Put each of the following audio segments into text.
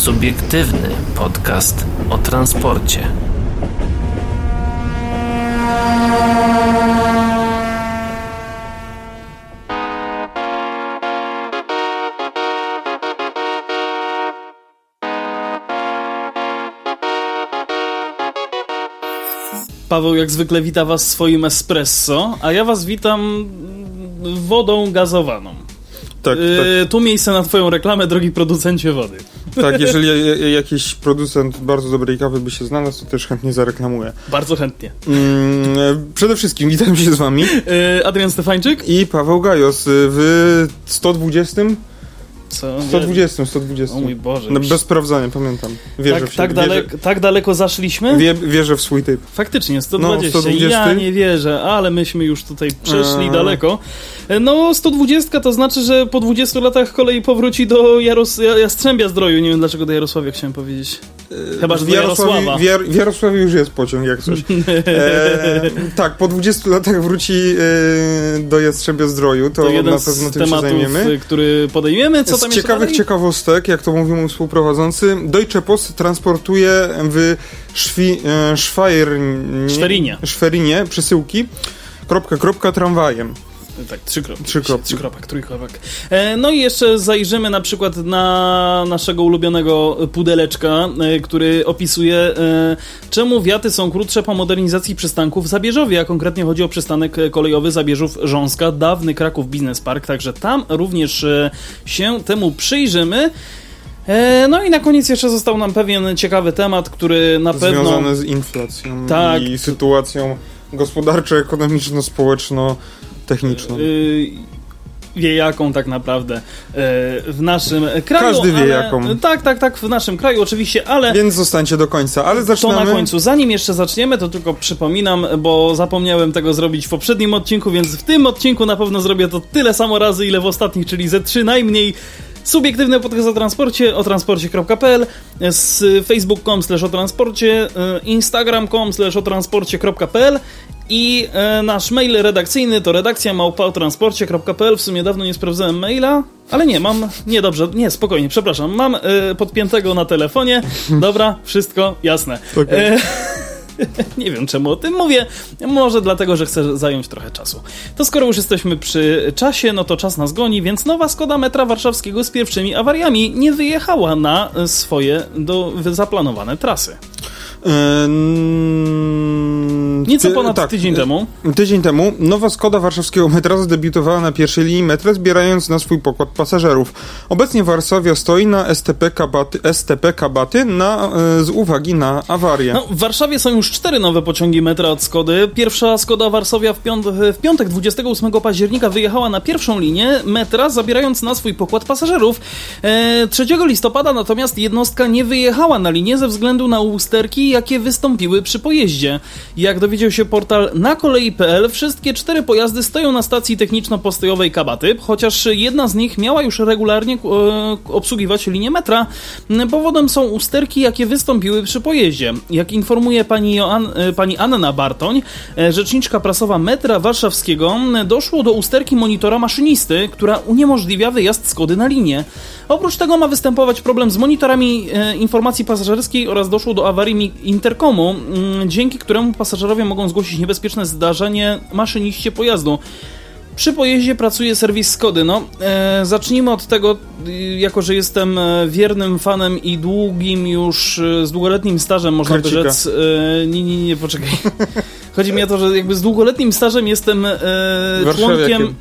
Subiektywny podcast o transporcie. Paweł jak zwykle wita was swoim espresso, a ja was witam wodą gazowaną. Tak, Yy, tu miejsce na twoją reklamę, drogi producencie wody. Tak. Jeżeli ja- ja- jakiś producent bardzo dobrej kawy by się znalazł, to też chętnie zareklamuję. Bardzo chętnie. Mm, e, przede wszystkim witam się z wami Yy, Adrian Stefańczyk? i Paweł Gajos w 120? Co? 120, 120. O mój Boże. No, bez sprawdzania, pamiętam. Wierzę tak, w tak, dalek, tak daleko zaszliśmy? Wierzę, wie, wierzę w swój typ. Faktycznie, 120. No, 120. Ja nie wierzę, ale myśmy już tutaj przeszli Eee. daleko. No, 120 to znaczy, że po 20 latach kolej powróci do Jaros Ja- Jastrzębia Zdroju. Nie wiem dlaczego do Jarosławia chciałem powiedzieć. Chyba, że W. Jarosławie, w, już jest pociąg, jak coś. E, tak, po 20 latach wróci e, do Jastrzębia Zdroju, to To jeden na z pewno tym się tematów, zajmiemy. y, który podejmiemy. Co Z tam jeszcze ciekawych dalej? ciekawostek, jak to mówił mój współprowadzący, Deutsche Post transportuje w Szwi, e, Szwajrnie, Szwerinie. Szwerinie przesyłki kropka, kropka tramwajem. Tak, trzy kropki. Trzy kropki. Trzy kropak, trójkropek. E, no i jeszcze zajrzymy na przykład na naszego ulubionego pudeleczka, e, który opisuje, e, czemu wiaty są krótsze po modernizacji przystanków w Zabierzowie, a konkretnie chodzi o przystanek kolejowy Zabierzów-Rząska, dawny Kraków Business Park, także tam również e, się temu przyjrzymy. E, no i na koniec jeszcze został nam pewien ciekawy temat, który na pewno... Związane z inflacją Tak. i sytuacją gospodarczo-ekonomiczno-społeczno-techniczną. Y, wie jaką tak naprawdę y, w naszym kraju. Każdy wie ale, jaką. Tak, tak, tak, w naszym kraju oczywiście, ale Więc zostańcie do końca, ale to zaczynamy. na końcu. Zanim jeszcze zaczniemy, to tylko przypominam, bo zapomniałem tego zrobić w poprzednim odcinku, więc w tym odcinku na pewno zrobię to tyle samo razy, ile w ostatnich, czyli ze trzy najmniej. Subiektywny podcast o transporcie, o transporcie.pl, z facebook.com slash o transporcie, y, instagram.com slash o transporcie.pl i e, nasz mail redakcyjny to redakcja małpa o transporcie.pl. W sumie dawno nie sprawdzałem maila, ale nie, mam, nie dobrze, nie, spokojnie, przepraszam, mam e, podpiętego na telefonie. Dobra, wszystko jasne. Nie wiem czemu o tym mówię. Może dlatego, że chcę zająć trochę czasu. To skoro już jesteśmy przy czasie, no to czas nas goni, więc nowa Skoda metra warszawskiego z pierwszymi awariami nie wyjechała na swoje do, zaplanowane trasy. E, mm, Nieco ponad tak, tydzień temu. Tydzień temu nowa Skoda warszawskiego metra zadebiutowała na pierwszej linii metra, zbierając na swój pokład pasażerów. Obecnie Warszawia stoi na STP Kabaty, STP Kabaty na, e, z uwagi na awarię. No, w Warszawie są już cztery nowe pociągi metra od Skody. Pierwsza Skoda Warszawia w, piąt w piątek 28 października wyjechała na pierwszą linię metra, zabierając na swój pokład pasażerów. E, 3 listopada natomiast jednostka nie wyjechała na linię ze względu na usterki, jakie wystąpiły przy pojeździe. Jak dowiedział się portal na kolei.pl, wszystkie cztery pojazdy stoją na stacji techniczno-postojowej Kabaty, chociaż jedna z nich miała już regularnie e, obsługiwać linię metra. Powodem są usterki, jakie wystąpiły przy pojeździe. Jak informuje pani, Joan, e, pani Anna Bartoń, e, rzeczniczka prasowa metra warszawskiego, doszło do usterki monitora maszynisty, która uniemożliwia wyjazd Skody na linię. Oprócz tego ma występować problem z monitorami e, informacji pasażerskiej oraz doszło do awarii interkomu, m, dzięki któremu pasażerowie mogą zgłosić niebezpieczne zdarzenie maszyniście pojazdu. Przy pojeździe pracuje serwis Skody. No, e, zacznijmy od tego, y, jako że jestem e, wiernym fanem i długim już, e, z długoletnim stażem, można by rzec. E, nie, nie, nie, poczekaj. Chodzi mi o to, że jakby z długoletnim stażem jestem e, członkiem.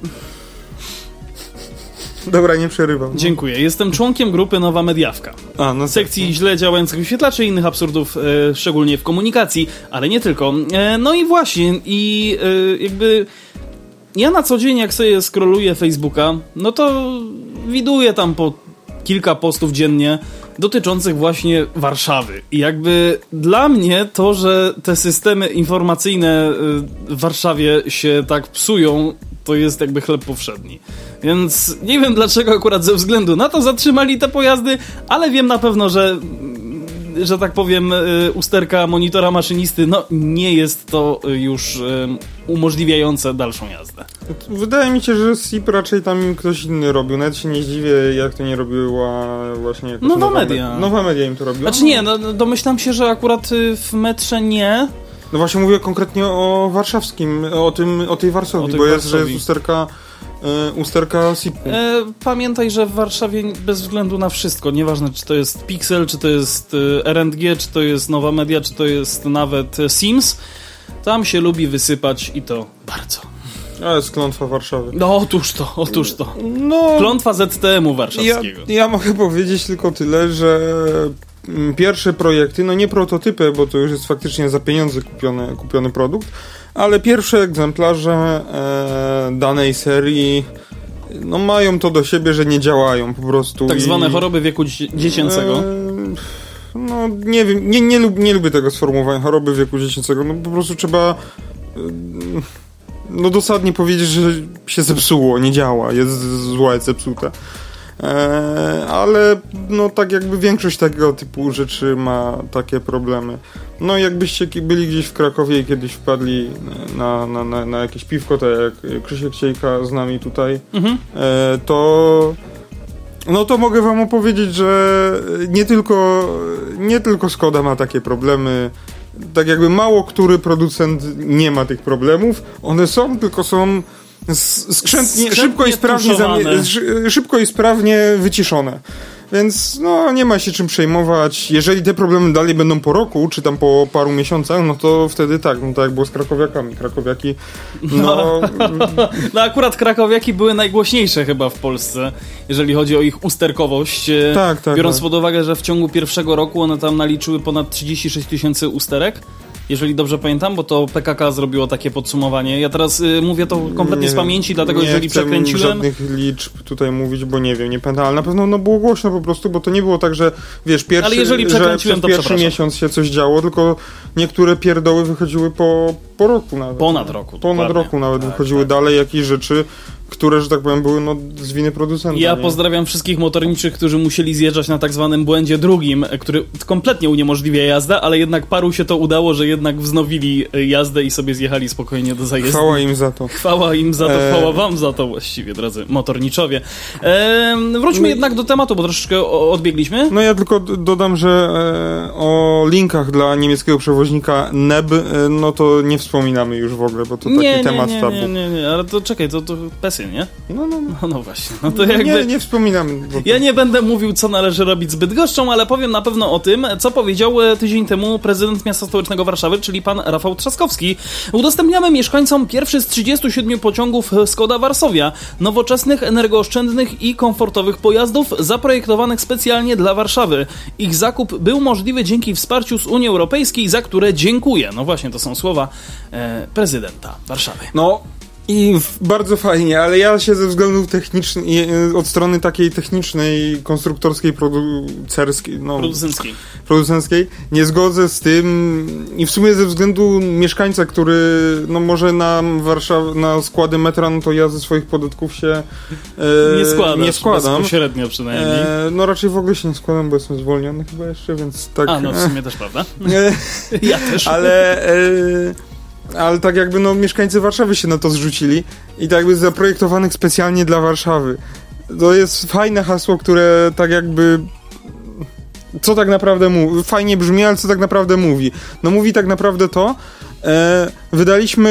Dobra, nie przerywam. Dziękuję. Jestem członkiem grupy Nowa Mediawka. A, no Sekcji źle działających wyświetlaczy i innych absurdów, e, szczególnie w komunikacji, ale nie tylko. E, no i właśnie, i e, jakby ja na co dzień, jak sobie scrolluję Facebooka, no to widuję tam po kilka postów dziennie dotyczących właśnie Warszawy. I jakby dla mnie to, że te systemy informacyjne y, w Warszawie się tak psują, to jest jakby chleb powszedni. Więc nie wiem dlaczego akurat ze względu na to zatrzymali te pojazdy, ale wiem na pewno, że że tak powiem, y, usterka monitora maszynisty, no nie jest to już y, umożliwiające dalszą jazdę. Wydaje mi się, że SIP raczej tam ktoś inny robił. Nawet się nie zdziwię, jak to nie robiła właśnie Nowa nowa media. Me nowa media im to robiła. Znaczy nie, no, domyślam się, że akurat y, w metrze nie. No właśnie mówię konkretnie o warszawskim, o tym, o tej Warszawie, O tej bo jest, że jest usterka, e, usterka SIP-u. E, pamiętaj, że w Warszawie bez względu na wszystko, nieważne czy to jest Pixel, czy to jest y, RNG, czy to jest Nowa Media, czy to jest nawet Sims, tam się lubi wysypać i to bardzo. A jest klątwa Warszawy. No otóż to, otóż to. No, Klątwa ZTM-u ja, warszawskiego. ja mogę powiedzieć tylko tyle, że pierwsze projekty, no nie prototypy, bo to już jest faktycznie za pieniądze kupiony, kupiony produkt, ale pierwsze egzemplarze e, danej serii no mają to do siebie, że nie działają po prostu. Tak i- zwane choroby wieku dzie- dziecięcego. E, No, nie wiem, nie, nie, lub, nie lubię tego sformułowania choroby wieku dziecięcego. No po prostu trzeba e, no dosadnie powiedzieć, że się zepsuło, nie działa, jest złe, jest zepsute. E, ale no tak jakby większość tego typu rzeczy ma takie problemy. No jakbyście byli gdzieś w Krakowie i kiedyś wpadli na, na, na, na jakieś piwko, tak jak Krzysiek Ciejka z nami tutaj, Mhm. e, to no to mogę wam opowiedzieć, że nie tylko, nie tylko Skoda ma takie problemy. Tak jakby mało który producent nie ma tych problemów. One są, tylko są skrzętnie, Skrzętnie szybko i sprawnie szybko i sprawnie wyciszone. Więc no nie ma się czym przejmować. Jeżeli te problemy dalej będą po roku, czy tam po paru miesiącach, no to wtedy tak, no tak jak było z krakowiakami. Krakowiaki, no, No akurat krakowiaki były najgłośniejsze chyba w Polsce, jeżeli chodzi o ich usterkowość. E, Tak, tak, Biorąc tak. pod uwagę, że w ciągu pierwszego roku one tam naliczyły ponad 36 tysięcy usterek. Jeżeli dobrze pamiętam, bo to PKK zrobiło takie podsumowanie. Ja teraz y, mówię to kompletnie Nie z pamięci, dlatego nie jeżeli chcę przekręciłem. żadnych liczb tutaj mówić, bo nie wiem, nie pamiętam, ale na pewno no, było głośno po prostu, bo to nie było tak, że wiesz, pierwszy, Ale jeżeli że przekręciłem, to pierwszy miesiąc się coś działo, tylko niektóre pierdoły wychodziły po, po roku nawet. Ponad roku, Ponad dokładnie. roku nawet Tak, wychodziły tak. dalej jakieś rzeczy, które, że tak powiem, były no, z winy producenta. Ja nie? pozdrawiam wszystkich motorniczych, którzy musieli zjeżdżać na tak zwanym błędzie drugim, e, który kompletnie uniemożliwia jazdę, ale jednak paru się to udało, że jednak wznowili e, jazdę i sobie zjechali spokojnie do zajezdni. Chwała im za to. Chwała im za to, Eee. chwała wam za to właściwie, drodzy motorniczowie. Eee, wróćmy i- jednak do tematu, bo troszeczkę odbiegliśmy. No ja tylko dodam, że e, o linkach dla niemieckiego przewoźnika NEB, e, no to nie wspominamy już w ogóle, bo to taki nie, nie, temat nie, tabu. nie, nie, nie, ale to czekaj, to, to nie? No, no, no. No, no właśnie, no to No jakby... Nie, nie wspominam. Bo. Ja nie będę mówił, co należy robić z Bydgoszczą, ale powiem na pewno o tym, co powiedział e, tydzień temu prezydent miasta stołecznego Warszawy, czyli pan Rafał Trzaskowski. Udostępniamy mieszkańcom pierwszy z 37 pociągów Skoda Warszawia, nowoczesnych, energooszczędnych i komfortowych pojazdów zaprojektowanych specjalnie dla Warszawy. Ich zakup był możliwy dzięki wsparciu z Unii Europejskiej, za które dziękuję. No właśnie, to są słowa e, prezydenta Warszawy. No i bardzo fajnie, ale ja się ze względów technicznych, e, od strony takiej technicznej, konstruktorskiej, producerskiej, no, Producencki. producenckiej, nie zgodzę z tym i w sumie ze względu mieszkańca, który no może na Warszaw na składy metra, no to ja ze swoich podatków się e, Nie składasz, nie składam. bezpośrednio przynajmniej. E, no raczej w ogóle się nie składam, bo jestem zwolniony chyba jeszcze, więc tak. A, no w sumie też prawda. E, Ja też. ale, e, ale tak jakby no mieszkańcy Warszawy się na to zrzucili i tak jakby zaprojektowanych specjalnie dla Warszawy. To jest fajne hasło, które tak jakby co tak naprawdę mówi, fajnie brzmi, ale co tak naprawdę mówi. No mówi tak naprawdę to, e, wydaliśmy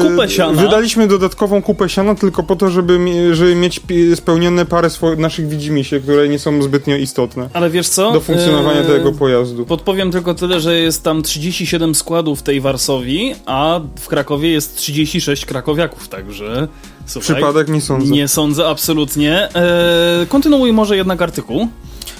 e, Kupę siana. wydaliśmy dodatkową kupę siana tylko po to, żeby, żeby mieć spełnione parę swo- naszych widzimisię, które nie są zbytnio istotne Ale wiesz co? do funkcjonowania Eee, tego pojazdu. Podpowiem tylko tyle, że jest tam 37 składów tej Warsowii, a w Krakowie jest 36 krakowiaków, także słuchaj, Przypadek nie sądzę. nie sądzę absolutnie. Eee, kontynuuj może jednak artykuł.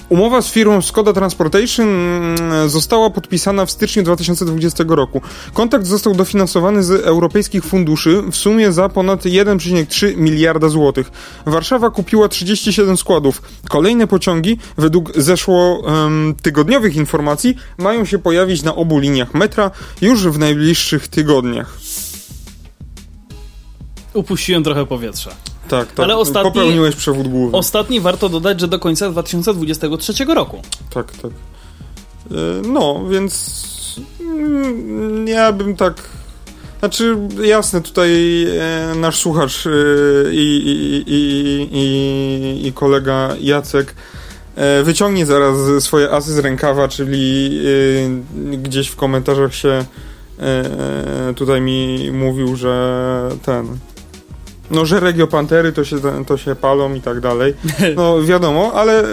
Umowa z firmą Skoda Transportation mm, została podpisana w styczniu 2020 roku. Kontakt został dofinansowany z europejskich funduszy w sumie za ponad 1,3 miliarda złotych. Warszawa kupiła 37 składów. Kolejne pociągi, według zeszło em, tygodniowych informacji, mają się pojawić na obu liniach metra już w najbliższych tygodniach. Upuściłem trochę powietrza. Tak, tak. Ale ostatni- Popełniłeś przewód główny. Ostatni warto dodać, że do końca 2023 roku. Tak, tak. No, więc mm, ja bym tak znaczy, jasne, tutaj e, nasz słuchacz e, i, i, i, i, kolega Jacek e, wyciągnie zaraz swoje asy z rękawa, czyli gdzieś w komentarzach się tutaj mi mówił, że ten no, że regiopantery to się, to się palą i tak dalej. No wiadomo, ale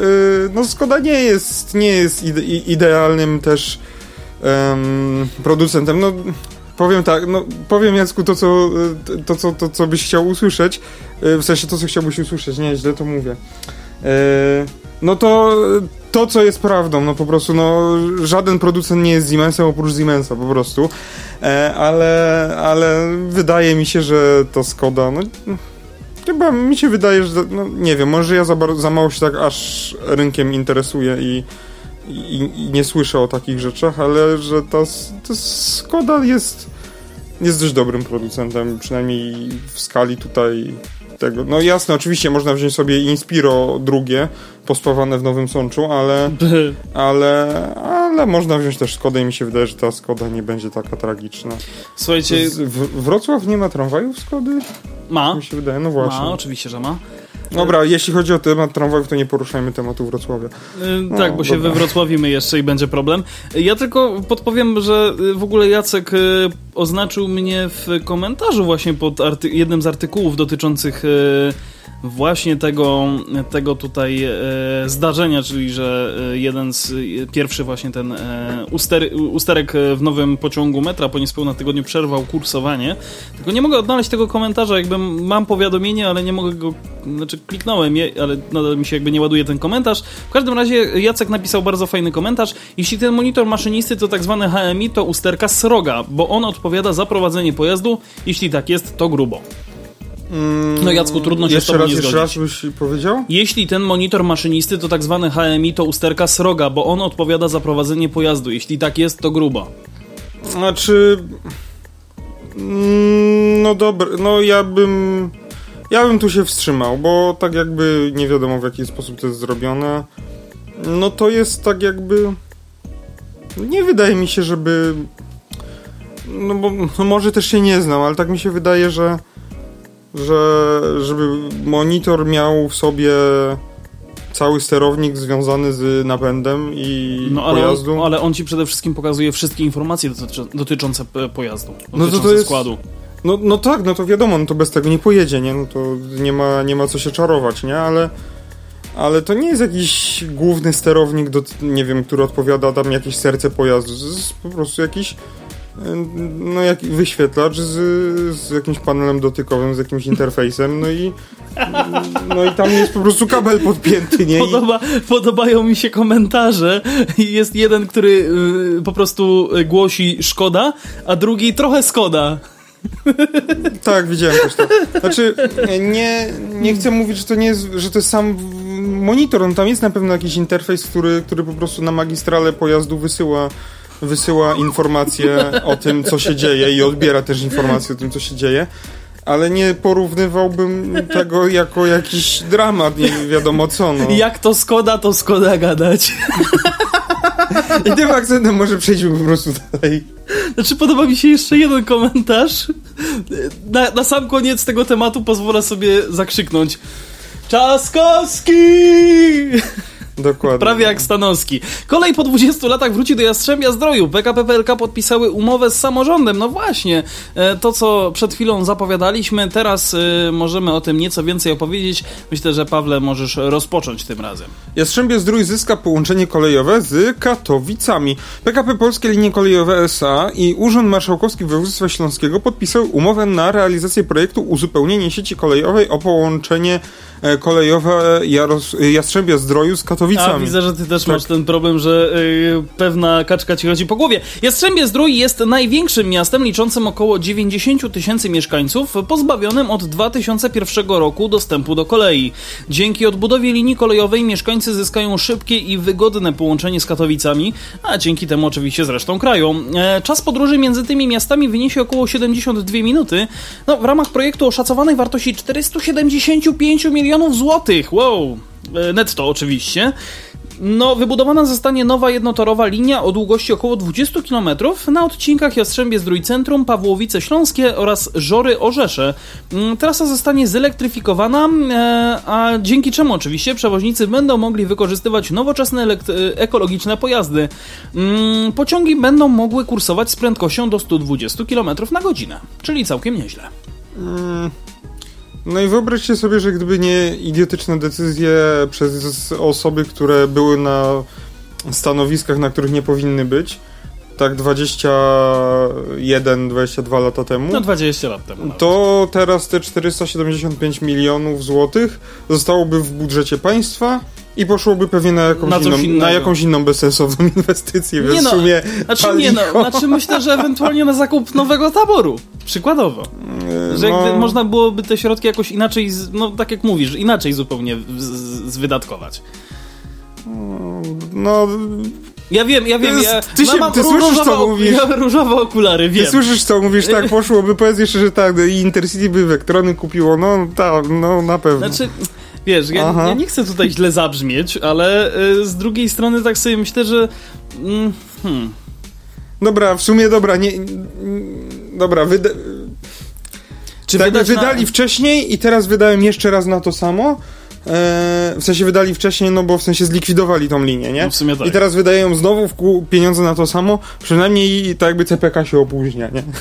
no Skoda nie jest, nie jest ide idealnym też producentem. No Powiem tak, no powiem Jacku to co, to, co, to, co byś chciał usłyszeć, e, w sensie to, co chciałbyś usłyszeć, nie, źle to mówię. E, no to to, co jest prawdą, no po prostu, no żaden producent nie jest Siemensem oprócz Siemensa, po prostu, e, ale, ale wydaje mi się, że to Skoda, no chyba mi się wydaje, że, no nie wiem, może ja za, za mało się tak aż rynkiem interesuję i i, i, nie słyszę o takich rzeczach, ale że ta, ta Skoda jest, jest dość dobrym producentem, przynajmniej w skali tutaj tego. No jasne, oczywiście można wziąć sobie Inspiro drugie, pospawane w Nowym Sączu, ale, ale, ale można wziąć też Skodę i mi się wydaje, że ta Skoda nie będzie taka tragiczna. Słuchajcie... Z, w, Wrocław nie ma tramwajów Skody? Ma. Mi się wydaje, no właśnie. Ma, oczywiście, że ma. Dobra, jeśli chodzi o temat tramwajów, to nie poruszajmy tematu Wrocławia. No, tak, bo dobra. się we Wrocławimy jeszcze i będzie problem. Ja tylko podpowiem, że y, w ogóle Jacek y, oznaczył mnie w komentarzu właśnie pod jednym z artykułów dotyczących właśnie tego, tego tutaj e, zdarzenia, czyli że e, jeden z, pierwszy właśnie ten e, uster, usterek w nowym pociągu metra po niespełna tygodniu przerwał kursowanie. Tylko nie mogę odnaleźć tego komentarza, jakby mam powiadomienie, ale nie mogę go, znaczy kliknąłem je, ale nadal mi się jakby nie ładuje ten komentarz. W każdym razie Jacek napisał bardzo fajny komentarz. Jeśli ten monitor maszynisty to tak zwany HMI, to usterka sroga, bo on odpowiada za prowadzenie pojazdu. Jeśli tak jest, to grubo. No Jacku, trudno się jeszcze z tobą raz, nie Jeszcze raz byś powiedział? Jeśli ten monitor maszynisty to tak zwany HMI, to usterka sroga, bo on odpowiada za prowadzenie pojazdu. Jeśli tak jest, to grubo. Znaczy... Mm, no dobra, no ja bym... Ja bym tu się wstrzymał, bo tak jakby nie wiadomo w jaki sposób to jest zrobione. No to jest tak jakby... Nie wydaje mi się, żeby... No bo no może też się nie znam, ale tak mi się wydaje, że że żeby monitor miał w sobie cały sterownik związany z napędem i no, ale pojazdu. Ale on ci przede wszystkim pokazuje wszystkie informacje dotyczące pojazdu, dotyczące no to to jest, składu. No, no tak, no to wiadomo, no to bez tego nie pojedzie, nie? No to nie ma, nie ma co się czarować, nie? Ale, ale to nie jest jakiś główny sterownik, do, nie wiem, który odpowiada tam jakieś serce pojazdu. To jest po prostu jakiś no jak wyświetlacz z, z jakimś panelem dotykowym, z jakimś interfejsem, no i no i tam jest po prostu kabel podpięty, nie? Podoba, podobają mi się komentarze. Jest jeden, który y, po prostu głosi szkoda, a drugi trochę skoda. Tak, widziałem też to. Znaczy, nie, nie chcę mówić, że to nie jest, że to jest sam monitor, on tam jest na pewno jakiś interfejs, który, który po prostu na magistrale pojazdu wysyła wysyła informacje o tym, co się dzieje i odbiera też informacje o tym, co się dzieje. Ale nie porównywałbym tego jako jakiś dramat, nie wiadomo co. No. Jak to Skoda, to Skoda gadać. I tym akcentem może przejdźmy po prostu dalej. Znaczy podoba mi się jeszcze jeden komentarz. Na, na sam koniec tego tematu pozwolę sobie zakrzyknąć. Czaskowski! Dokładnie. Prawie jak Stanowski. Kolej po 20 latach wróci do Jastrzębia Zdroju. PKP PLK podpisały umowę z samorządem. No właśnie, e, to co przed chwilą zapowiadaliśmy, teraz e, możemy o tym nieco więcej opowiedzieć. Myślę, że Pawle możesz rozpocząć tym razem. Jastrzębie Zdrój zyska połączenie kolejowe z Katowicami. PKP Polskie Linie Kolejowe SA i Urząd Marszałkowski Województwa Śląskiego podpisały umowę na realizację projektu uzupełnienie sieci kolejowej o połączenie E, kolejowe Jaros Jastrzębia Zdroju z Katowicami. A widzę, że ty też tak. masz ten problem, że yy, pewna kaczka ci chodzi po głowie. Jastrzębie Zdrój jest największym miastem liczącym około 90 tysięcy mieszkańców, pozbawionym od 2001 roku dostępu do kolei. Dzięki odbudowie linii kolejowej mieszkańcy zyskają szybkie i wygodne połączenie z Katowicami, a dzięki temu oczywiście z resztą kraju. E, czas podróży między tymi miastami wyniesie około 72 minuty. No, w ramach projektu oszacowanej wartości 475 milionów złotych, wow, netto oczywiście. No, wybudowana zostanie nowa jednotorowa linia o długości około 20 km na odcinkach Jastrzębie-Zdrój Centrum, Pawłowice Śląskie oraz Żory Orzesze. Mm, Trasa zostanie zelektryfikowana, e, a dzięki czemu oczywiście przewoźnicy będą mogli wykorzystywać nowoczesne e, ekologiczne pojazdy. Mm, Pociągi będą mogły kursować z prędkością do 120 km na godzinę, czyli całkiem nieźle. No i wyobraźcie sobie, że gdyby nie idiotyczne decyzje przez osoby, które były na stanowiskach, na których nie powinny być, tak 21-22 lata temu, No 20 lat temu. nawet. to teraz te 475 milionów złotych zostałoby w budżecie państwa i poszłoby pewnie na jakąś, Na inną, innego. na jakąś inną bezsensowną inwestycję, Nie no, w sumie Znaczy nie no, palicho. znaczy myślę, że ewentualnie na zakup nowego taboru. Przykładowo. Że no, można byłoby te środki jakoś inaczej, z- no tak jak mówisz, inaczej zupełnie z, z, zwydatkować. no, Ja wiem, ja wiem, Ty- ja ty się- ty słyszysz, co mówisz? Ja różowe okulary, Ty wiem. słyszysz co mówisz, tak poszłoby, powiedz jeszcze, że tak, i Intercity by Vectrony kupiło, no tak, no na pewno. Znaczy, wiesz, ja, ja nie chcę tutaj źle zabrzmieć, ale y, z drugiej strony tak sobie myślę, że... Mm, hmm, Dobra, w sumie dobra, nie... Dobra, wyda... czy tak wydać na- wydali wcześniej i teraz wydałem jeszcze raz na to samo. E, w sensie wydali wcześniej, no bo w sensie zlikwidowali tą linię, nie? No w sumie tak. I teraz wydają znowu w kół pieniądze na to samo, przynajmniej tak jakby CPK się opóźnia, nie?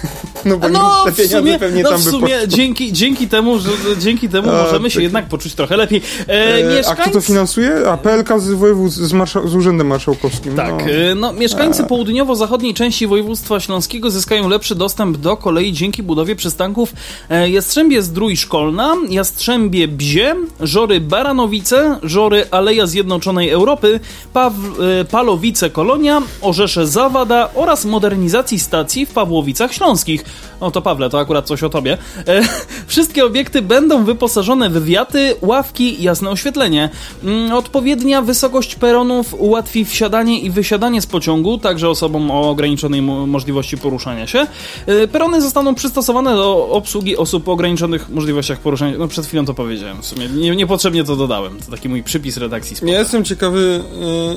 No bo No, te pieniądze sumie, pewnie no tam w by sumie poszły. dzięki, dzięki temu, że dzięki temu A, możemy się tak. jednak poczuć trochę lepiej. E, E, a mieszkańcy... kto to finansuje? A PLK z, z, marsza- z Urzędem Marszałkowskim. Tak, no. e, no, mieszkańcy południowo-zachodniej części województwa śląskiego zyskają lepszy dostęp do kolei dzięki budowie przystanków e, Jastrzębie Zdrój Szkolna, Jastrzębie Bzie, Żory Baranowice, Żory Aleja Zjednoczonej Europy, Paw, e, Palowice Kolonia, Orzesze Zawada oraz modernizacji stacji w Pawłowicach Śląskich. O to Pawle, to akurat coś o tobie. E, wszystkie obiekty będą wyposażone w wiaty, ławki, jasne oświetlenie. Mm, Odpowiednia wysokość peronów ułatwi wsiadanie i wysiadanie z pociągu, także osobom o ograniczonej mo- możliwości poruszania się. E, Perony zostaną przystosowane do obsługi osób o ograniczonych możliwościach poruszania. No przed chwilą to powiedziałem, w sumie nie, niepotrzebnie to dodałem. To taki mój przypis redakcji. Ja jestem ciekawy,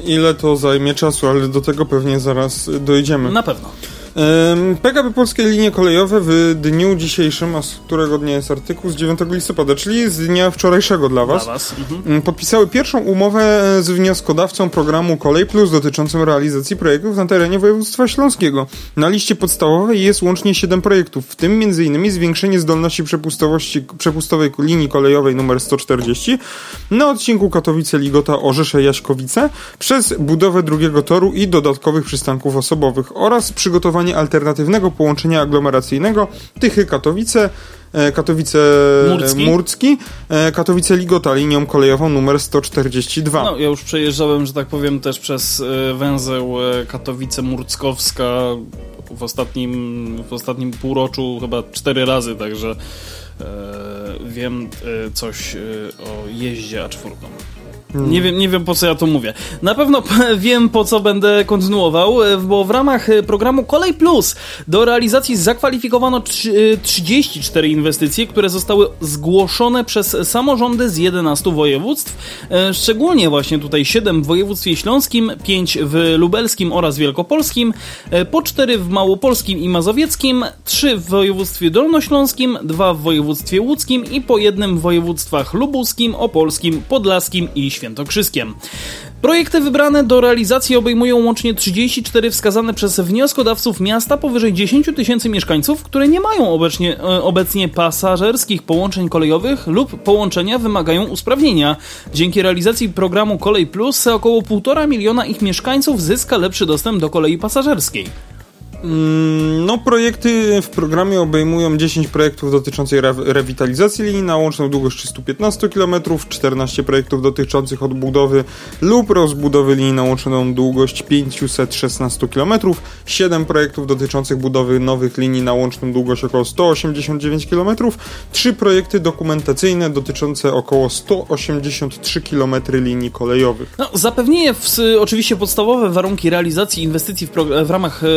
y, ile to zajmie czasu, ale do tego pewnie zaraz dojdziemy. Na pewno. PKP Polskie Linie Kolejowe w dniu dzisiejszym, a z którego dnia jest artykuł, z 9 listopada, czyli z dnia wczorajszego dla Was, Dla was. Mhm. podpisały pierwszą umowę z wnioskodawcą programu Kolej Plus dotyczącą realizacji projektów na terenie województwa śląskiego. Na liście podstawowej jest łącznie 7 projektów, w tym m.in. zwiększenie zdolności przepustowości, przepustowej linii kolejowej nr 140 na odcinku Katowice-Ligota-Orzesze-Jaśkowice przez budowę drugiego toru i dodatkowych przystanków osobowych oraz przygotowanie alternatywnego połączenia aglomeracyjnego Tychy-Katowice, e, Katowice-Murcki, Murcki. e, Katowice-Ligota linią kolejową numer 142. No, ja już przejeżdżałem, że tak powiem, też przez e, węzeł e, Katowice-Murckowska w ostatnim, w ostatnim półroczu chyba cztery razy, także e, wiem e, coś e, o jeździe A4. Nie wiem, nie wiem po co ja to mówię. Na pewno wiem po co będę kontynuował, e, bo w ramach e, programu Kolej Plus do realizacji zakwalifikowano trzy- e, 34 inwestycje, które zostały zgłoszone przez samorządy z 11 województw. Szczególnie właśnie tutaj 7 w województwie śląskim, 5 w lubelskim oraz wielkopolskim, po 4 w małopolskim i mazowieckim, 3 w województwie dolnośląskim, 2 w województwie łódzkim i po jednym w województwach lubuskim, opolskim, podlaskim i świętokrzyskiem. Projekty wybrane do realizacji obejmują łącznie 34 wskazane przez wnioskodawców miasta powyżej 10 tysięcy mieszkańców, które nie mają obecnie, e, obecnie pasażerskich połączeń kolejowych lub połączenia wymagają usprawnienia. Dzięki realizacji programu Kolej Plus około 1,5 miliona ich mieszkańców zyska lepszy dostęp do kolei pasażerskiej. Mm, No, projekty w programie obejmują 10 projektów dotyczących re rewitalizacji linii na łączną długość 315 km, 14 projektów dotyczących odbudowy lub rozbudowy linii na łączną długość 516 km, 7 projektów dotyczących budowy nowych linii na łączną długość około 189 km, 3 projekty dokumentacyjne dotyczące około 183 km linii kolejowych. No, zapewnienie w, oczywiście podstawowe warunki realizacji inwestycji w, w ramach e,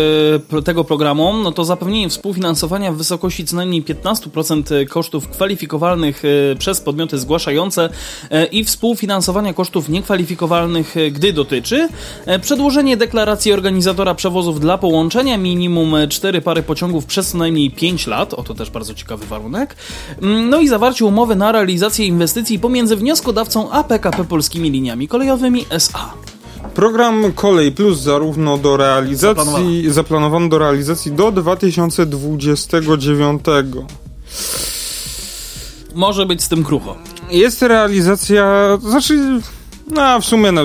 tego programu, no to zapewnienie współfinansowania w wysokości co najmniej 15% kosztów kwalifikowalnych e, przez podmioty zgłaszające e, i współfinansowania kosztów niekwalifikowalnych, gdy dotyczy, przedłożenie deklaracji organizatora przewozów dla połączenia minimum 4 pary pociągów przez co najmniej 5 lat, oto też bardzo ciekawy warunek, mm, no i zawarcie umowy na realizację inwestycji pomiędzy wnioskodawcą a PKP Polskimi Liniami Kolejowymi SA. Program Kolej Plus zarówno do realizacji, zaplanowano do realizacji do 2029. Może być z tym krucho. Jest realizacja, znaczy no, w sumie no,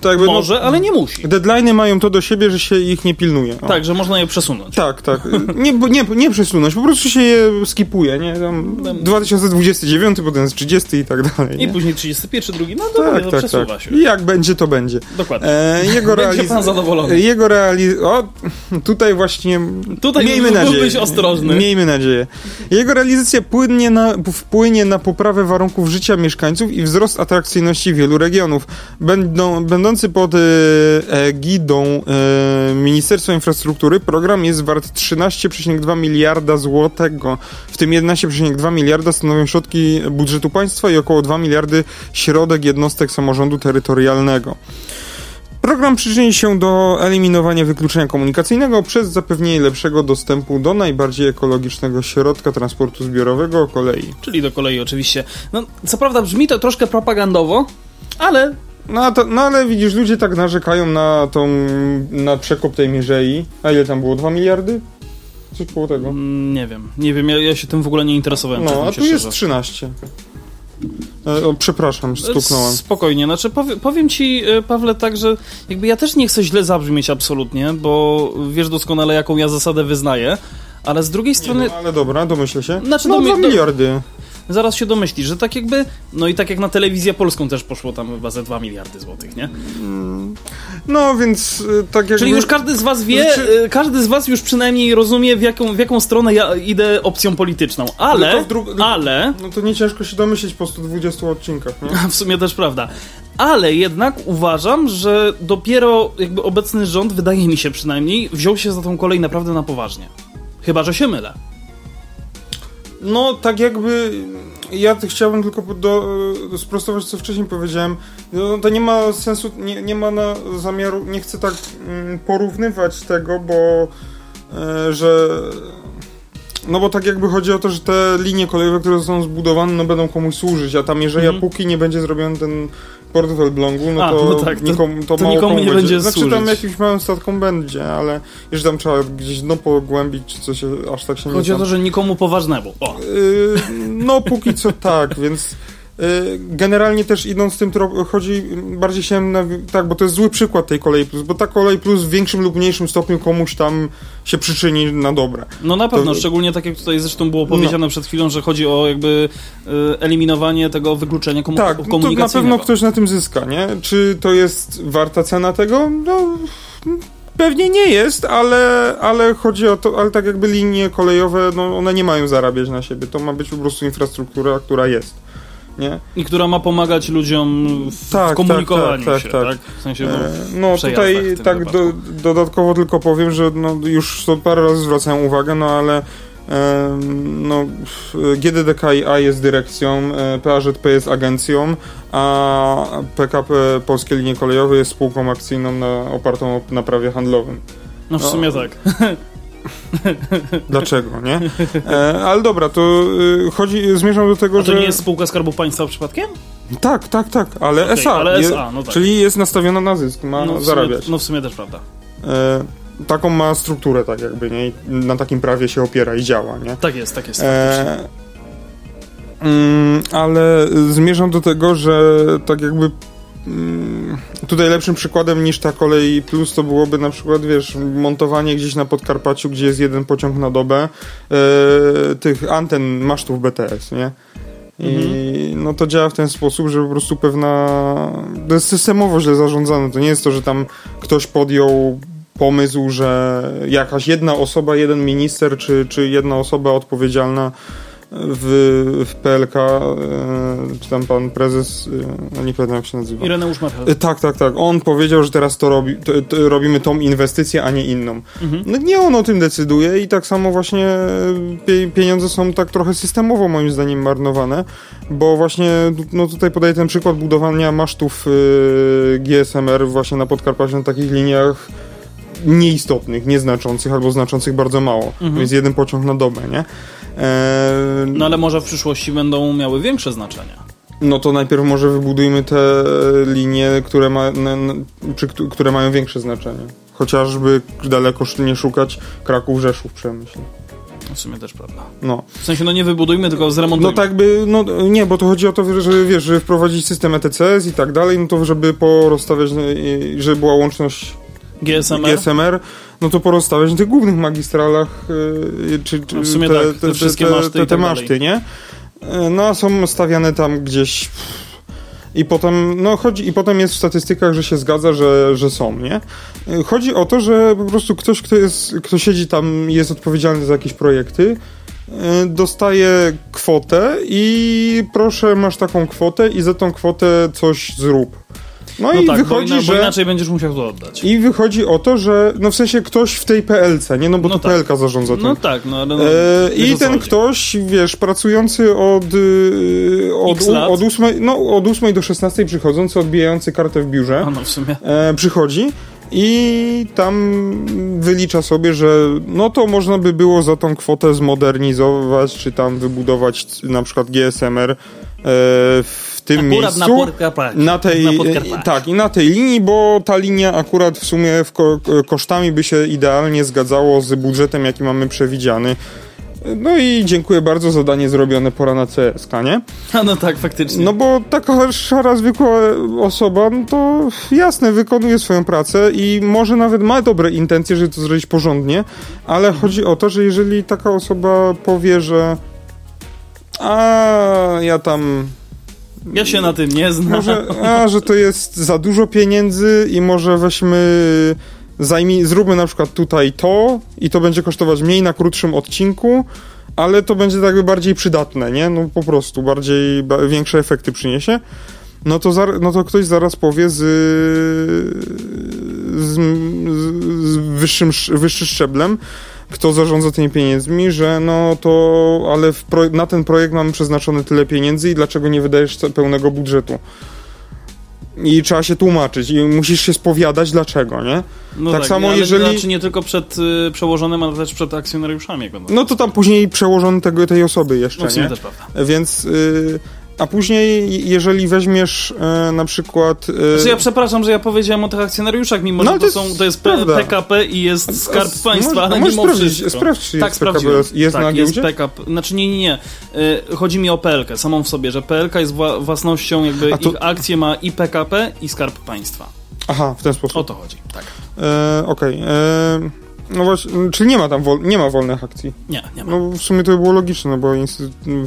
tak Może, no, ale nie musi. Deadline'y mają to do siebie, że się ich nie pilnuje. O. Tak, że można je przesunąć. Tak, tak. Nie, nie, nie przesunąć, po prostu się je skipuje, nie? Tam 2029, potem jest 30 i tak dalej. I później 31, drugi, no dobra, tak, tak, przesuwa tak. się. I jak będzie, to będzie. Dokładnie. E, jego będzie pan zadowolony. Jego realiz... O, tutaj właśnie... Tutaj miejmy nadzieję. być ostrożny. Miejmy nadzieję. Jego realizacja na, wpłynie na poprawę warunków życia mieszkańców i wzrost atrakcyjności wielu regionów regionów. Będą, będący pod e, egidą e, Ministerstwa Infrastruktury program jest wart 13,2 miliarda złotego. W tym 11,2 miliarda stanowią środki budżetu państwa i około 2 miliardy środek jednostek samorządu terytorialnego. Program przyczyni się do eliminowania wykluczenia komunikacyjnego przez zapewnienie lepszego dostępu do najbardziej ekologicznego środka transportu zbiorowego kolei. Czyli do kolei oczywiście. No, co prawda brzmi to troszkę propagandowo, ale... No, to, no ale widzisz, ludzie tak narzekają na tą, na przekop tej mierzei. A ile tam było? 2 miliardy? Coś koło tego. Mm, nie wiem, nie wiem, ja, ja, się tym w ogóle nie interesowałem. No, a tu jest 13. E, o, przepraszam, stuknąłem. Spokojnie, znaczy powie, powiem ci, e, Pawle, tak, że jakby ja też nie chcę źle zabrzmieć absolutnie, bo wiesz doskonale, jaką ja zasadę wyznaję, ale z drugiej strony... Nie, no, ale dobra, domyślę się. Znaczy, no, domy... 2 miliardy zaraz się domyśli, że tak jakby, no i tak jak na telewizję polską też poszło tam chyba ze 2 miliardy złotych, nie? No, więc y, tak jakby... Czyli już każdy z was wie, znaczy... każdy z was już przynajmniej rozumie, w jaką, w jaką stronę ja idę opcją polityczną, ale, ale... No to nie ciężko się domyślić po 120 odcinkach, nie? w sumie też prawda. Ale jednak uważam, że dopiero jakby obecny rząd, wydaje mi się przynajmniej, wziął się za tą kolej naprawdę na poważnie. Chyba, że się mylę. No, tak jakby ja chciałbym tylko do, do sprostować, co wcześniej powiedziałem. No, to nie ma sensu, nie, nie ma na zamiaru, nie chcę tak mm, porównywać tego, bo e, że no bo tak jakby chodzi o to, że te linie kolejowe, które zostaną zbudowane, no będą komuś służyć, a tam jeżeli mm. póki nie będzie zrobiony ten port w Elblągu, no, a, to, no tak, nikomu, to, to mało nikomu nie będzie. Znaczy służyć. tam jakimś małym statkom będzie, ale jeżeli tam trzeba gdzieś no pogłębić, czy coś, aż tak się nie Chodzi o to, że nikomu poważnemu. O. Yy, no póki co tak, więc generalnie też idąc tym chodzi, bardziej się na, tak, bo to jest zły przykład tej kolei plus, bo ta kolej plus w większym lub mniejszym stopniu komuś tam się przyczyni na dobre. No na pewno, to... szczególnie tak jak tutaj zresztą było powiedziane no. przed chwilą, że chodzi o jakby y, eliminowanie tego wykluczenia komu tak, komunikacyjnego. Tak, na pewno ktoś na tym zyska, nie? Czy to jest warta cena tego? No Pewnie nie jest, ale, ale chodzi o to, ale tak jakby linie kolejowe, no one nie mają zarabiać na siebie. To ma być po prostu infrastruktura, która jest nie? I która ma pomagać ludziom w tak, tak komunikowaniu tak, tak, się, tak, tak? W sensie no, no tutaj tak do, dodatkowo tylko powiem, że no, już to parę razy zwracałem uwagę, no ale no, GDDKiA jest dyrekcją, e, PAŻP jest agencją, a PKP Polskie Linie Kolejowe jest spółką akcyjną na, opartą na prawie handlowym. No w sumie no, tak. Dlaczego, nie? E, ale dobra, to y, chodzi, zmierzam do tego, A to że... nie jest spółka Skarbu Państwa przypadkiem? Tak, tak, tak, ale okay, SA. Ale SA, no tak. Czyli jest nastawiona na zysk, ma no zarabiać. Sumie, no w sumie też prawda. E, taką ma strukturę, tak jakby, nie? Na takim prawie się opiera i działa, nie? Tak jest, tak jest. E, mm, ale zmierzam do tego, że tak jakby tutaj lepszym przykładem niż ta kolej plus to byłoby na przykład, wiesz, montowanie gdzieś na Podkarpaciu, gdzie jest jeden pociąg na dobę, e, tych anten masztów BTS, nie? I mhm. no to działa w ten sposób, że po prostu pewna. To jest systemowo źle zarządzane. To nie jest to, że tam ktoś podjął pomysł, że jakaś jedna osoba, jeden minister, czy, czy jedna osoba odpowiedzialna w, w PLK, e, czy tam pan prezes, e, nie pamiętam jak się nazywa. Ireneusz Marchel. E, Tak, tak, tak. On powiedział, że teraz to, robi, to, to robimy tą inwestycję, a nie inną. Mhm. No nie on o tym decyduje i tak samo właśnie pie, pieniądze są tak trochę systemowo moim zdaniem marnowane, bo właśnie no tutaj podaję ten przykład budowania masztów GSMR właśnie na Podkarpaciu na takich liniach nieistotnych, nieznaczących albo znaczących bardzo mało, Mhm. więc jeden pociąg na dobę, nie? No ale może w przyszłości będą miały większe znaczenia. no to najpierw może wybudujmy te linie, które, ma, przy, któ- które mają większe znaczenie. Chociażby daleko nie szukać Kraków, Rzeszów, Przemyśl. W sumie też prawda. No. W sensie, no nie wybudujmy, tylko zremontujmy. no tak by, no nie, bo to chodzi o to, że wiesz, żeby wprowadzić system ETCS i tak dalej, no to żeby porozstawiać, no, żeby była łączność GSMR? GSMR, no to porozstawiać na tych głównych magistralach, yy, czy, czy No w sumie te, tak, te wszystkie te, maszty te, te tak maszty, nie? Yy, No a są stawiane tam gdzieś i potem, no chodzi, i potem jest w statystykach, że się zgadza, że, że są, nie? Yy, Chodzi o to, że po prostu ktoś, kto jest, kto siedzi tam, jest odpowiedzialny za jakieś projekty, dostaje kwotę i proszę, masz taką kwotę i za tą kwotę coś zrób. No, No i tak, wychodzi, bo, że... inaczej będziesz musiał to oddać. I wychodzi o to, że no w sensie ktoś w tej PLC, nie? No bo No to tak. PLK zarządza tym. No tak, no ale... No, E, I ten ktoś, wiesz, pracujący od, y, od, X lat. od, 8, no, od 8 do 16 przychodzący, odbijający kartę w biurze, A no w sumie. e, przychodzi i tam wylicza sobie, że no to można by było za tą kwotę zmodernizować, czy tam wybudować na przykład GSMR e, w tym Akurat miejscu. na. Na tej, na tak, i na tej linii, bo ta linia akurat w sumie w ko kosztami by się idealnie zgadzało z budżetem, jaki mamy przewidziany. No i dziękuję bardzo, zadanie zrobione, pora na CSK, nie? A no tak, faktycznie. No bo taka szara, zwykła osoba, no to jasne, wykonuje swoją pracę i może nawet ma dobre intencje, żeby to zrobić porządnie, ale chodzi o to, że jeżeli taka osoba powie, że a ja tam Ja się na tym nie znam. może, a, że to jest za dużo pieniędzy i może weźmy, zajmij, zróbmy na przykład tutaj to i to będzie kosztować mniej na krótszym odcinku, ale to będzie jakby bardziej przydatne, nie? No po prostu, bardziej, ba, większe efekty przyniesie. No to, no to ktoś zaraz powie z, z, z wyższym, sz- wyższym szczeblem, kto zarządza tymi pieniędzmi, że no to, ale pro, na ten projekt mamy przeznaczone tyle pieniędzy i dlaczego nie wydajesz pełnego budżetu? I trzeba się tłumaczyć i musisz się spowiadać dlaczego, nie? No tak samo ale jeżeli- znaczy nie tylko przed y, przełożonym, ale też przed akcjonariuszami. No to tam później przełożony tego, tej osoby jeszcze, no nie? też prawda. Więc, y, a później jeżeli weźmiesz y, na przykład... y, Znaczy ja przepraszam, że ja powiedziałem o tych akcjonariuszach, mimo No, że to jest są, to jest prawda. PKP i jest Skarb a- Państwa, może- ale mimo sprawdzić- wszystko. sprawdź, czy tak, jest PKP jest na tak, giełdzie? jest PKP. Znaczy nie, nie, nie. Y, Chodzi mi o PLK, samą w sobie, że PLK jest wła- własnością, jakby A to- ich akcje ma i PKP i Skarb Państwa. Aha, w ten sposób. O to chodzi, tak. E, Okej. e, No właśnie, czyli nie ma tam wol, nie ma wolnych akcji. Nie, nie ma. No w sumie to by było logiczne, no bo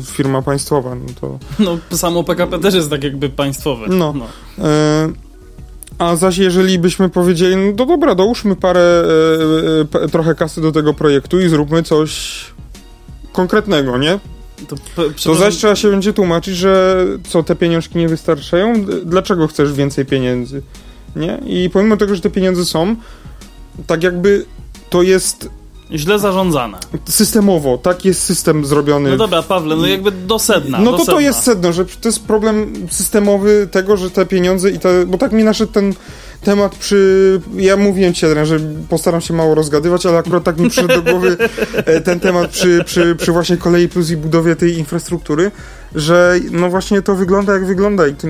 firma państwowa, no to... No samo PKP też jest tak jakby państwowe. No. E, a zaś jeżeli byśmy powiedzieli, no to dobra, dołóżmy parę, e, e, trochę kasy do tego projektu i zróbmy coś konkretnego, nie? To, To zaś trzeba się będzie tłumaczyć, że co, te pieniążki nie wystarczają? Dlaczego chcesz więcej pieniędzy? Nie? I pomimo tego, że te pieniądze są, tak jakby to jest źle zarządzane. systemowo, tak jest system zrobiony. No dobra, Pawle, no jakby do sedna. No do to to sedna. jest sedno, że to jest problem systemowy tego, że te pieniądze i te, bo tak mi naszedł ten temat przy, ja mówiłem ci Adrian, że postaram się mało rozgadywać, ale akurat tak mi przyszedł do głowy e, ten temat przy, przy, przy właśnie Kolei Plus i budowie tej infrastruktury, że no właśnie to wygląda jak wygląda i to,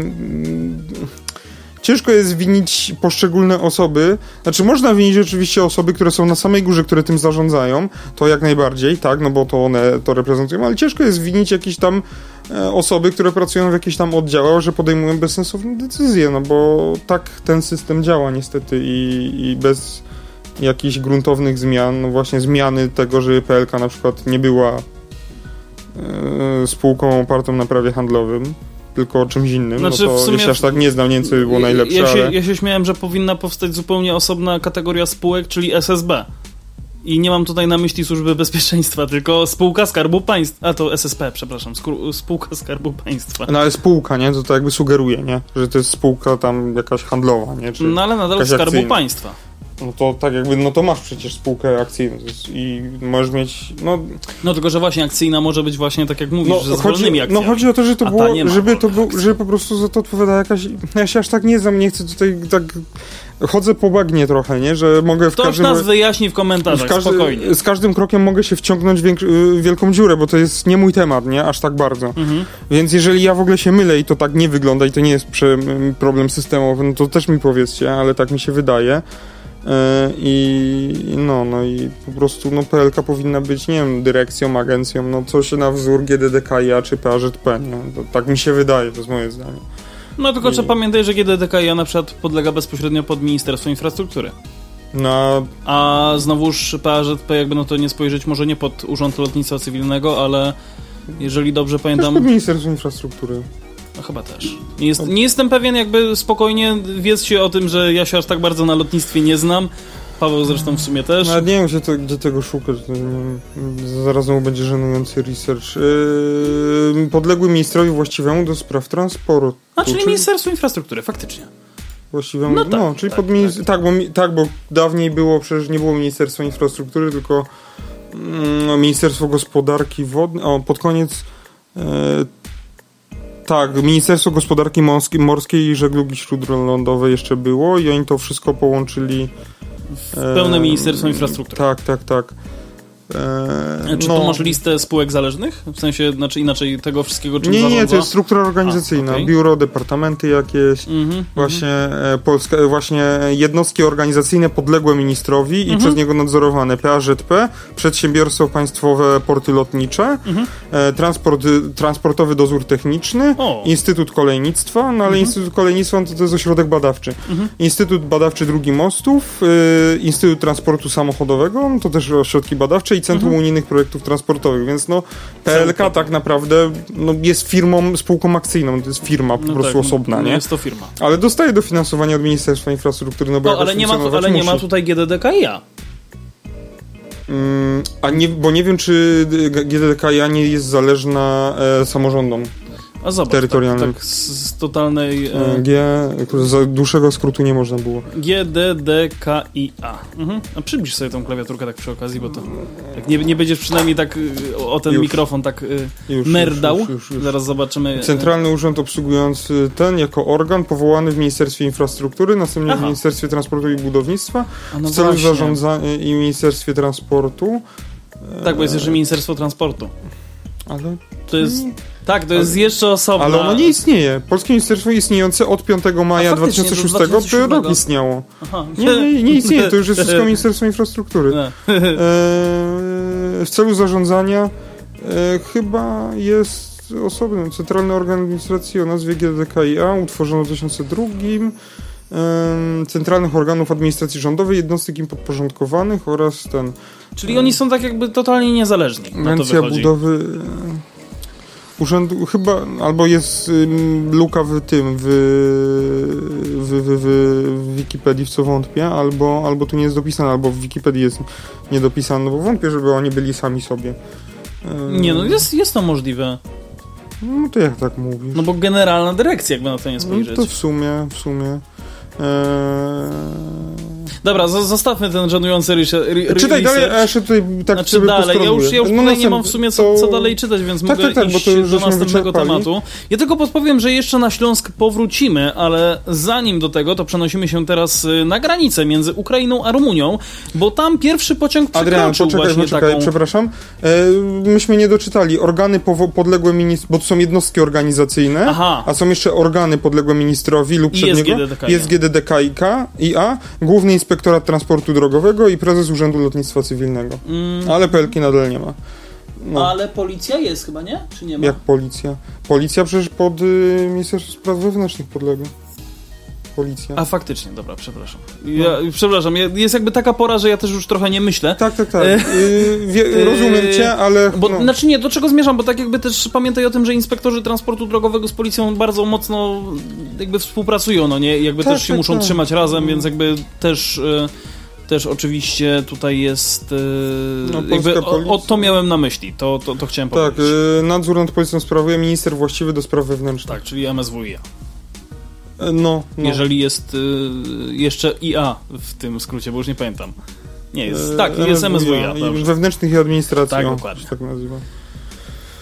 ciężko jest winić poszczególne osoby, znaczy można winić oczywiście osoby, które są na samej górze, które tym zarządzają, to jak najbardziej, tak, no bo to one to reprezentują, ale ciężko jest winić jakieś tam e, osoby, które pracują w jakichś tam oddziałach, że podejmują bezsensowne decyzje, no bo tak ten system działa niestety i, i bez jakichś gruntownych zmian, no właśnie zmiany tego, że PLK na przykład nie była e, spółką opartą na prawie handlowym, tylko czymś innym, Znaczy, no to sumie- jeśli aż tak nie znam, Niemcy by było najlepsze, ja, ja, się, ale... ja się śmiałem, że powinna powstać zupełnie osobna kategoria spółek, czyli SSB. I nie mam tutaj na myśli służby bezpieczeństwa, tylko spółka Skarbu Państwa. A to SSP, przepraszam, spółka Skarbu Państwa. No ale spółka, nie? To to jakby sugeruje, nie? Że to jest spółka tam jakaś handlowa, nie? Czy No ale nadal Skarbu akcyjna. Państwa. No to tak jakby, no to masz przecież spółkę akcyjną i możesz mieć, no... No tylko, że właśnie akcyjna może być właśnie tak jak mówisz, no że z wolnymi chodzi, akcjami. no chodzi o to, że to było, żeby to był, żeby po prostu za to odpowiada jakaś... Ja się aż tak nie znam, nie chcę tutaj tak... Chodzę po bagnie trochę, nie? Że mogę w Ktoś każdym... nas wyjaśni w w komentarzach, każdy, spokojnie. z każdym krokiem mogę się wciągnąć w więk- y, wielką dziurę, bo to jest nie mój temat, nie? Aż tak bardzo. Mhm. Więc jeżeli ja w ogóle się mylę i to tak nie wygląda i to nie jest problem systemowy, no to też mi powiedzcie, ale tak mi się wydaje. E, I no, no i po prostu no, PLK powinna być, nie wiem, dyrekcją, agencją, no coś na wzór GDDKiA czy PAŻP, nie? To, tak mi się wydaje, to jest moje zdanie. No tylko I- trzeba pamiętać, że GDDKiA na przykład podlega bezpośrednio pod Ministerstwo Infrastruktury. No, A znowuż PAŻP, jakby no to nie spojrzeć, może nie pod Urząd Lotnictwa Cywilnego, ale jeżeli dobrze też pamiętam, pod Ministerstwo Infrastruktury. No chyba też. Nie, jest, nie jestem pewien, jakby spokojnie wiedzcie o tym, że ja się aż tak bardzo na lotnictwie nie znam. Paweł zresztą w sumie też. Nawet nie wiem, gdzie, to, gdzie tego szukać. Zaraz znowu będzie żenujący research. Yy, podległy ministrowi właściwemu do spraw transportu. A czyli Czy- Ministerstwo Infrastruktury, faktycznie. Właściwemu, No no, tak, czyli tak, pod minis- tak. bo, mi- tak, bo dawniej było, przecież nie było Ministerstwa Infrastruktury, tylko mm, Ministerstwo Gospodarki Wodnej, o, pod koniec e, tak, Ministerstwo Gospodarki Morskiej, Morskiej i Żeglugi Śródlądowej jeszcze było i oni to wszystko połączyli W pełne Ministerstwo Infrastruktury. Tak, tak, tak. E, Czy no. to masz listę spółek zależnych? W sensie, znaczy inaczej tego wszystkiego, czym Nie, nie, zarządza? to jest struktura organizacyjna. A, okej. Biuro, departamenty jakieś, Mhm, właśnie e, Polska, e, właśnie jednostki organizacyjne podległe ministrowi i Mhm. przez niego nadzorowane PAŻP, przedsiębiorstwo państwowe porty lotnicze, Mhm. e, transport, y, transportowy dozór techniczny, O. Instytut Kolejnictwa, no ale Mhm. Instytut Kolejnictwa to, to jest ośrodek badawczy. Instytut Badawczy Drugi Mostów, y, Instytut Transportu Samochodowego, no to też ośrodki badawcze i Centrum Mhm. Unijnych Projektów Transportowych, więc no PLK tak naprawdę no, jest firmą, spółką akcyjną, to jest firma po No prostu tak, osobna, no nie? Jest to firma. Ale dostaje dofinansowanie od Ministerstwa Infrastruktury, no bo No, ale nie ma, tu, ale nie ma tutaj GDDKiA. Mm, a nie, bo nie wiem, czy GDDKiA nie jest zależna e, samorządom. A zobacz, Terytorialnym. Tak, tak z, z totalnej e, E, G, za dłuższego skrótu nie można było. GDDKIA. Mhm. A przybliż sobie tą klawiaturkę tak przy okazji, bo to tak nie, nie będziesz przynajmniej tak y, o ten Już. mikrofon tak y, Już, merdał. już. Zaraz zobaczymy. Centralny Urząd Obsługujący ten jako organ powołany w Ministerstwie Infrastruktury, następnie w Aha. Ministerstwie Transportu i Budownictwa A no w celu właśnie. zarządzania i Ministerstwie Transportu. Tak, bo jest jeszcze Ministerstwo Transportu. Ale, To jest. Tak, to jest jeszcze osobna. ale ono nie istnieje. Polskie Ministerstwo istnieje od 5 maja A faktycznie, to 2006 to 2007. rok istniało. Aha. Nie, nie, nie istnieje, to już jest wszystko Ministerstwo Infrastruktury. E, w celu zarządzania e, chyba jest osobny Centralny Organ Administracji o nazwie GDKiA, utworzony w 2002. em, Centralnych Organów Administracji Rządowej, jednostek im podporządkowanych oraz ten Czyli oni są tak jakby totalnie niezależni. Agencja. Budowy e, Urzędu, chyba, albo jest ym, luka w tym, w, w, w, w, Wikipedii, w co wątpię, albo, albo tu nie jest dopisane, albo w Wikipedii jest niedopisane, no bo wątpię, żeby oni byli sami sobie. Ym, Nie, no jest, jest to możliwe. No to jak tak mówisz? No bo generalna dyrekcja, jakby na to nie No spojrzeć. to w sumie, w sumie. Eee... Dobra, zostawmy ten żenujący research. re- Czytaj dalej, a jeszcze tutaj tak Znaczy sobie dalej, ja już, ja już No tutaj nie następ- mam w sumie co, to- co dalej czytać, więc Tak, mogę tak, tak, bo iść to już do następnego tematu. Ja tylko podpowiem, że jeszcze na Śląsk powrócimy, ale zanim do tego, to przenosimy się teraz y, na granicę między Ukrainą a Rumunią, bo tam pierwszy pociąg Adrian, przekroczył poczekaj, właśnie poczekaj, taką... przepraszam. E, myśmy nie doczytali. Organy podległe ministrowi, bo to są jednostki organizacyjne, Aha. a są jeszcze organy podległe ministrowi lub I przed jest niego. GDDKiA. Jest GDDKiK, IA, Główny Inspektorat Transportu Drogowego i Prezes Urzędu Lotnictwa Cywilnego. Mm, Ale PLK nadal nie ma. No, Ale policja jest chyba, nie? Czy nie ma? jak policja? Policja przecież pod y, Ministerstwo Spraw Wewnętrznych podlega. Policja. A faktycznie, dobra, przepraszam. Ja, Przepraszam, ja- jest jakby taka pora, że ja też już trochę nie myślę. Tak, tak, tak. E, Y, wie, rozumiem cię, ale... Bo, no. Znaczy nie, do czego zmierzam, bo tak jakby też pamiętaj o tym, że inspektorzy transportu drogowego z policją bardzo mocno jakby współpracują, no nie? Jakby Tak, też się tak, muszą tak. trzymać razem, więc jakby też... e, Też oczywiście tutaj jest. Yy, No, jakby, o, o, to miałem na myśli, to, to, to chciałem Tak, powiedzieć. y, nadzór nad policją sprawuje minister właściwy do spraw wewnętrznych. Tak, czyli MSWiA. E, No, no. Jeżeli jest y, jeszcze IA w tym skrócie, bo już nie pamiętam. Nie, jest, E, tak, jest MSWiA. Wewnętrznych i administracji. Tak, dokładnie. Tak nazywa.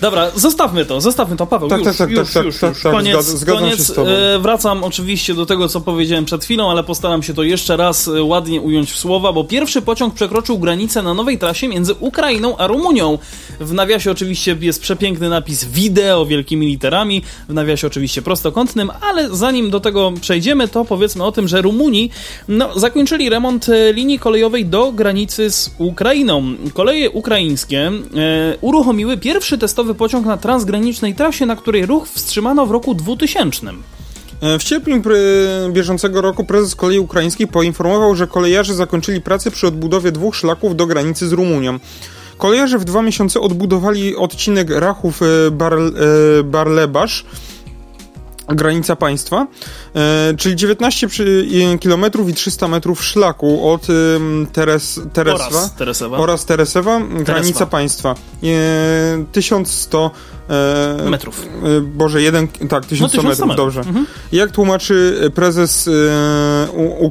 Dobra, zostawmy to, zostawmy to, Paweł. Tak, już, tak, tak, już, tak, już, tak, już. tak, Koniec, zgad- zgadzam koniec. E, wracam oczywiście do tego, co powiedziałem przed chwilą, ale postaram się to jeszcze raz e, ładnie ująć w słowa, bo pierwszy pociąg przekroczył granicę na nowej trasie między Ukrainą a Rumunią. W nawiasie oczywiście jest przepiękny napis wideo wielkimi literami, w nawiasie oczywiście prostokątnym, ale zanim do tego przejdziemy, to powiedzmy o tym, że Rumuni no, zakończyli remont e, linii kolejowej do granicy z Ukrainą. Koleje ukraińskie e, uruchomiły pierwszy testowy pociąg na transgranicznej trasie, na której ruch wstrzymano w roku 2000. E, W sierpniu bieżącego roku prezes kolei ukraińskich poinformował, że kolejarze zakończyli pracę przy odbudowie dwóch szlaków do granicy z Rumunią. Kolejarze w dwa miesiące odbudowali odcinek Rachów e, e, granica państwa, czyli 19 przy- i- kilometrów i 300 metrów szlaku od Teres, Tereswa Oraz Teresewa. oraz Teresewa, granica państwa. E, 1100 e, Metrów. e, Boże, jeden, tak, 1100 No, 1100 metrów, metrów. dobrze. Mhm. Jak tłumaczy prezes e, U-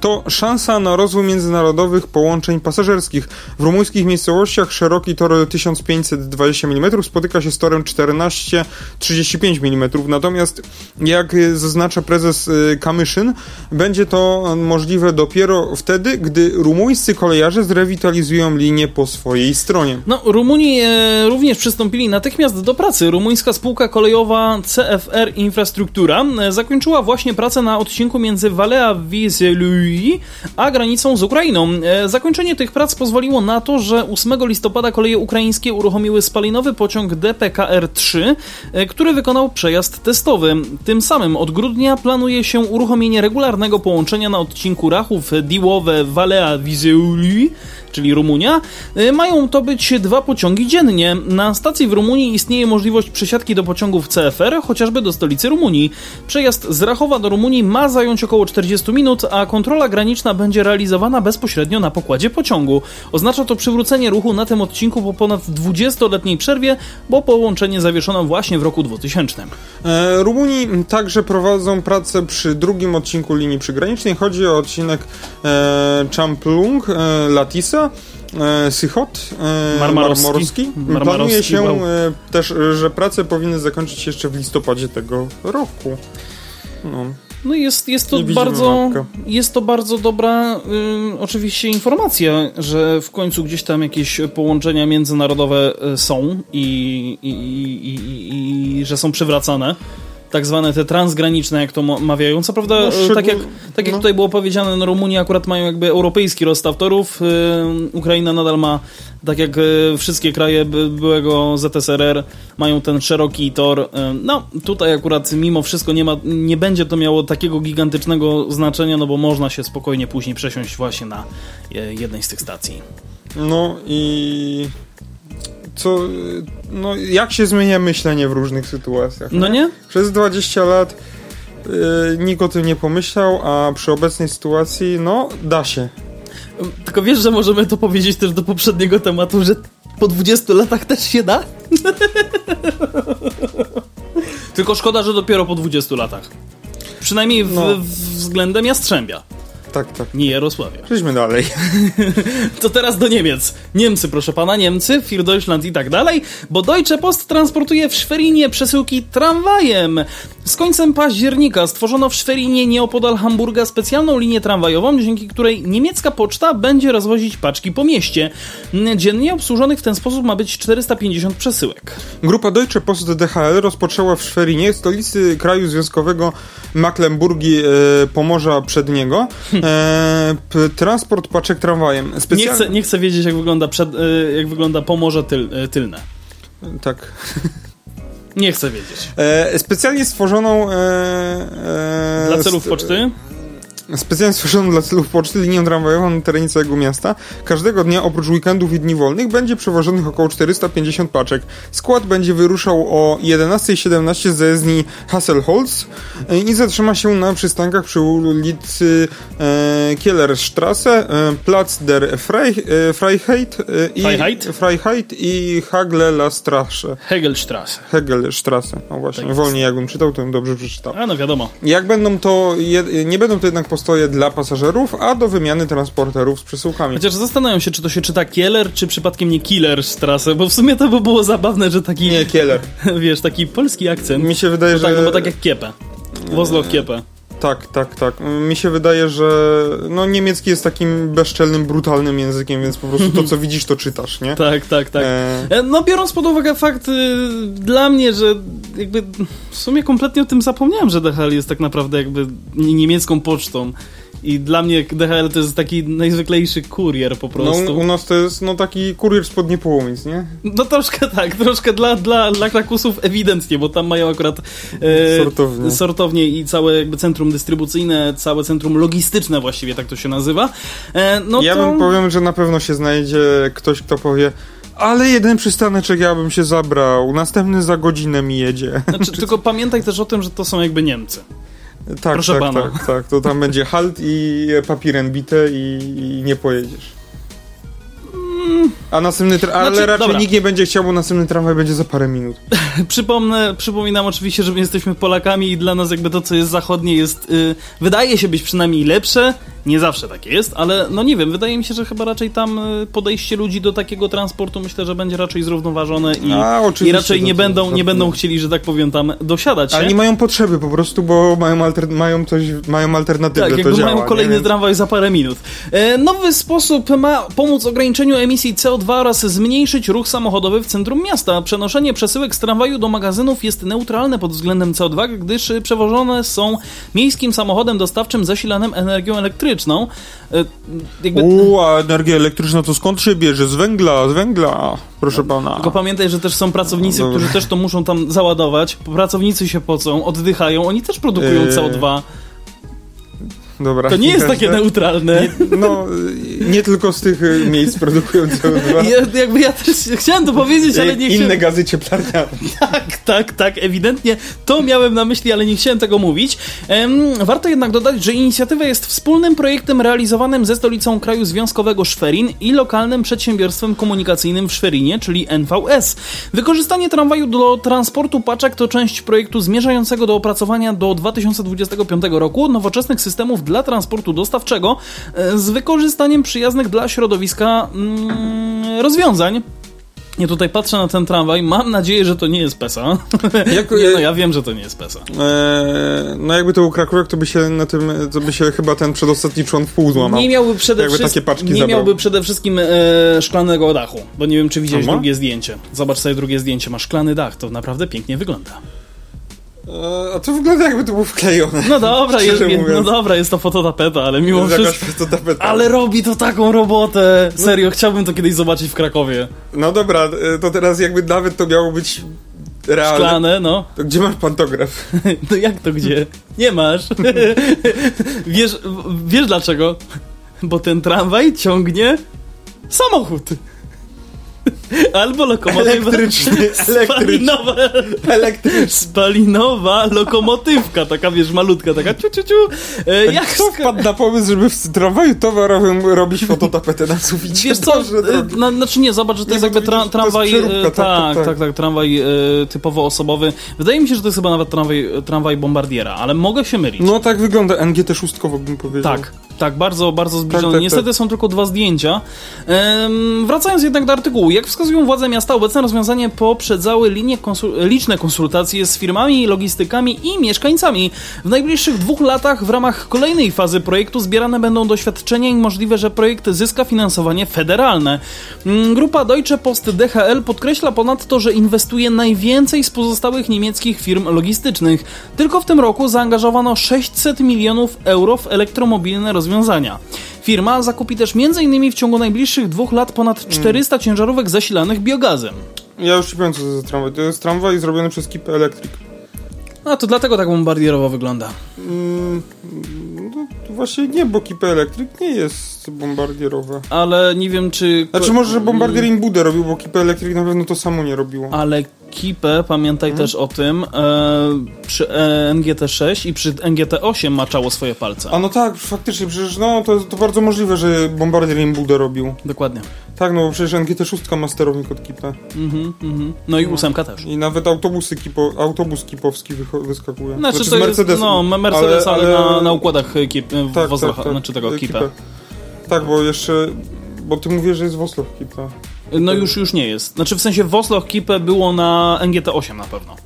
to szansa na rozwój międzynarodowych połączeń pasażerskich. W rumuńskich miejscowościach szeroki tor 1520 mm spotyka się z torem 1435 mm. Natomiast, jak e, zaznacza prezes e, Kamyszyn, będzie to możliwe dopiero wtedy, gdy rumuńscy kolejarze zrewitalizują linię po swojej stronie. No, Rumuni e, również przystąpili natychmiast do pracy. Rumuńska spółka kolejowa CFR Infrastruktura e, zakończyła właśnie pracę na odcinku między Valea Vizelui a granicą z Ukrainą. E, zakończenie tych prac pozwoliło na to, że 8 listopada koleje ukraińskie uruchomiły spalinowy pociąg DPKR-3, e, który wykonał przejazd testowy. Tym samym od grudnia planuje się uruchomienie regularnego połączenia na odcinku Rachów Diłowe Valea Vizeului czyli Rumunia, y, mają to być dwa pociągi dziennie. Na stacji w Rumunii istnieje możliwość przesiadki do pociągów CFR, chociażby do stolicy Rumunii. Przejazd z Rachowa do Rumunii ma zająć około 40 minut, a kontrola graniczna będzie realizowana bezpośrednio na pokładzie pociągu. Oznacza to przywrócenie ruchu na tym odcinku po ponad 20-letniej przerwie, bo połączenie zawieszono właśnie w roku 2000. E, Rumuni także prowadzą pracę przy drugim odcinku linii przygranicznej. Chodzi o odcinek e, Champlung, e, Latisa, e, Sychot, e, Marmarowski. Marmorski. Marmarowski, Planuje się wow. e, też, e, że prace powinny zakończyć się jeszcze w listopadzie tego roku. No. No i jest, jest, to bardzo, mapkę. jest to bardzo dobra y, oczywiście informacja, że w końcu gdzieś tam jakieś połączenia międzynarodowe y, są i, i, i, i, i że są przywracane. Tak zwane te transgraniczne, jak to mawiają. Co prawda, No, szczegół- tak jak, tak jak no. tutaj było powiedziane, no Rumunii akurat mają jakby europejski rozstaw torów. y, Ukraina nadal ma, tak jak y, wszystkie kraje by- byłego ZSRR, mają ten szeroki tor. No, tutaj akurat mimo wszystko nie, ma, nie będzie to miało takiego gigantycznego znaczenia, no bo można się spokojnie później przesiąść właśnie na e, jednej z tych stacji. no i co, no jak się zmienia myślenie w różnych sytuacjach? No nie? Przez 20 lat e, nikt o tym nie pomyślał, a przy obecnej sytuacji, no, da się. Tylko wiesz, że możemy to powiedzieć też do poprzedniego tematu, że po 20 latach też się da? Tylko szkoda, że dopiero po 20 latach. Przynajmniej w, No. względem Jastrzębia, Tak, tak. nie Jarosławia. Przejdźmy dalej. To teraz do Niemiec. Niemcy, proszę pana, Niemcy, Für Deutschland i tak dalej, bo Deutsche Post transportuje w Szwerinie przesyłki tramwajem. Z końcem października stworzono w Szwerinie nieopodal Hamburga specjalną linię tramwajową, dzięki której niemiecka poczta będzie rozwozić paczki po mieście. Dziennie obsłużonych w ten sposób ma być 450 przesyłek. Grupa Deutsche Post DHL rozpoczęła w Szwerinie, stolicy kraju związkowego Mecklenburgii Pomorza Przedniego, e, transport paczek tramwajem. Nie chcę, nie chcę wiedzieć, jak wygląda, przed, y, jak wygląda Pomorze tyl, y, tylne. Tak. Nie chcę wiedzieć. E, specjalnie stworzoną... E, e, Dla celów poczty? Specjalnie stworzoną dla celów poczty linią tramwajową na terenie całego miasta. Każdego dnia oprócz weekendów i dni wolnych będzie przewożonych około 450 paczek. Skład będzie wyruszał o 11.17 z jezdni Hasselholz e, i zatrzyma się na przystankach przy ulicy e, Kielerstrasse, e, Platz der Freich, e, Freiheit, e, i, Freiheit? Freiheit i Haglela Strasse. Hegelstrasse. Hegelstrasse. No właśnie, Tak wolniej jakbym czytał, to bym dobrze przeczytał. A no wiadomo. Jak będą to, je, nie będą to jednak postoje dla pasażerów, a do wymiany transporterów z przesyłkami. Chociaż zastanawiam się, czy to się czyta Kieler, czy przypadkiem nie Killer Strasse, bo w sumie to by było zabawne, że taki, Nie, Kieler. wiesz, taki polski akcent. Mi się wydaje, no tak, że... no bo tak jak Kiepę. Wozlo Kiepę. Tak, tak, tak. Mi się wydaje, że no, niemiecki jest takim bezczelnym, brutalnym językiem, więc po prostu to, co widzisz, to czytasz, nie? Tak, tak, tak. E, E, No biorąc pod uwagę fakt y, dla mnie, że jakby w sumie kompletnie o tym zapomniałem, że DHL jest tak naprawdę jakby nie- niemiecką pocztą. I dla mnie DHL to jest taki najzwyklejszy kurier po no, prostu. u nas to jest no, taki kurier spod Niepołomic, nie? No troszkę tak, troszkę dla, dla, dla Krakusów ewidentnie, bo tam mają akurat e, Sortownie. sortownie i całe jakby centrum dystrybucyjne, całe centrum logistyczne właściwie, tak to się nazywa. E, no ja to... bym powiem, że na pewno się znajdzie ktoś, kto powie ale jeden przystaneczek ja bym się zabrał, następny za godzinę mi jedzie. Znaczy, tylko pamiętaj też o tym, że to są jakby Niemcy. Tak, Proszę tak, pana. tak, tak. To tam będzie halt i papirem bite i, i nie pojedziesz. A następny, tra- ale. Znaczy, raczej dobra. nikt nie będzie chciał, bo następny tramwaj będzie za parę minut. Przypomnę, przypominam oczywiście, że my jesteśmy Polakami i dla nas jakby to, co jest zachodnie jest, y, wydaje się być przynajmniej lepsze. Nie zawsze takie jest, ale no nie wiem, wydaje mi się, że chyba raczej tam y, podejście ludzi do takiego transportu myślę, że będzie raczej zrównoważone i, A, i raczej nie będą, nie będą chcieli, że tak powiem, tam dosiadać. Ale nie mają potrzeby po prostu, bo mają, alter- mają coś, mają alternatywę, Tak, jakby działa. mają kolejny tramwaj za parę minut. E, nowy sposób ma pomóc ograniczeniu emisji CO2 oraz zmniejszyć ruch samochodowy w centrum miasta. Przenoszenie przesyłek z tramwaju do magazynów jest neutralne pod względem CO2, gdyż przewożone są miejskim samochodem dostawczym zasilanym energią elektryczną. E, jakby... U, a energia elektryczna to skąd się bierze? Z węgla, z węgla, proszę pana. Tylko pamiętaj, że też są pracownicy, Dobra. którzy też to muszą tam załadować. Pracownicy się pocą, oddychają, oni też produkują Eee, CO2. Dobra. To nie jest takie neutralne. Nie, no, nie tylko z tych y, miejsc produkują CO2. Ja, jakby ja też chciałem to powiedzieć, ale nie Inne chciałem. gazy cieplarniane. Tak, tak, tak, ewidentnie to miałem na myśli, ale nie chciałem tego mówić. Warto jednak dodać, że inicjatywa jest wspólnym projektem realizowanym ze stolicą kraju związkowego Szwerin i lokalnym przedsiębiorstwem komunikacyjnym w Szwerinie, czyli NVS. Wykorzystanie tramwaju do transportu paczek to część projektu zmierzającego do opracowania do 2025 roku nowoczesnych systemów dla transportu dostawczego e, z wykorzystaniem przyjaznych dla środowiska mm, rozwiązań. Ja tutaj patrzę na ten tramwaj, mam nadzieję, że to nie jest PESA. Jak- nie, no ja wiem, że to nie jest PESA. Eee, no jakby to był Krakowiak, to by się na tym, to by się chyba ten przedostatni człon w pół złamał. Nie miałby przede, Jakby wszystkim, takie paczki nie zabrał. miałby przede wszystkim e, szklanego dachu, bo nie wiem, czy widziałeś A ma? drugie zdjęcie. Zobacz sobie drugie zdjęcie, ma szklany dach, to naprawdę pięknie wygląda. Eee, a to wygląda jakby to było wklejone. No dobra, jest, no dobra, jest to fototapeta, ale mimo wszystko... Ale robi to taką robotę! Serio, chciałbym to kiedyś zobaczyć w Krakowie. No dobra, e, to teraz jakby nawet to miało być realne. Szklane, no. To gdzie masz pantograf? No jak to gdzie? Nie masz. wiesz, wiesz dlaczego? Bo ten tramwaj ciągnie samochód. Albo lokomotywa. Elektryczny. Spalinowa, Elektryczny. spalinowa lokomotywka, taka wiesz, malutka, taka ciu, ciu, ciu. E, jak Kto wpadł na pomysł, żeby w tramwaju towarowym robić fototapetę na suficie? Wiesz co, e, na, znaczy nie, zobacz, że to Nie, jest jakby tra, jest tramwaj, przeróbka, e, tak, tak, tak, tak, tak, tramwaj e, typowo osobowy. Wydaje mi się, że to jest chyba nawet tramwaj, tramwaj bombardiera, ale mogę się mylić. No tak wygląda NGT szóstkowo bym powiedział. Tak, tak, bardzo, bardzo zbliżone. tak, Niestety tak. są tylko dwa zdjęcia. Ehm, wracając jednak do artykułu. Jak wskazują władze miasta, obecne rozwiązanie poprzedzały linie konsul- liczne konsultacje z firmami, logistykami i mieszkańcami. W najbliższych dwóch latach w ramach kolejnej fazy projektu zbierane będą doświadczenia i możliwe, że projekt zyska finansowanie federalne. Mm, Grupa Deutsche Post DHL podkreśla ponadto, że inwestuje najwięcej z pozostałych niemieckich firm logistycznych. Tylko w tym roku zaangażowano 600 milionów euro w elektromobilne rozwiązania. Firma zakupi też m.in. w ciągu najbliższych dwóch lat ponad 400 ciężarówek zasilanych biogazem. Ja już ci powiem, co to jest tramwaj. To jest tramwaj zrobiony przez Keep Electric. A to dlatego tak bombardierowo wygląda. Mm, no, właśnie nie, bo Keep Electric nie jest bombardierowe. Ale nie wiem, czy... Znaczy może, że Bombardier Imbudę robił, bo Keep Electric na pewno to samo nie robiło. Ale Kipę, pamiętaj Mhm. też o tym, e, przy e, NGT6 i przy NGT8 maczało swoje palce. A no tak, faktycznie, przecież no, to, to bardzo możliwe, że Bombardier Imbudę robił. Dokładnie. Tak, no bo przecież NGT6 ma sterownik od Keepa. Mhm, mhm. No i ósemka też. I nawet autobusy kipo, autobus kipowski wyskakuje. Znaczy, z to jest, Mercedesu. no, Mercedes, ale, ale- na, na układach Kip, Tak, Wozlocha, tak, tak. znaczy tego, Kipę. Kipę. Tak, bo jeszcze... Bo ty mówisz, że jest Woslow Kipa. No już, już nie jest. Znaczy w sensie Wosloch Kipę było na NGT8 na pewno.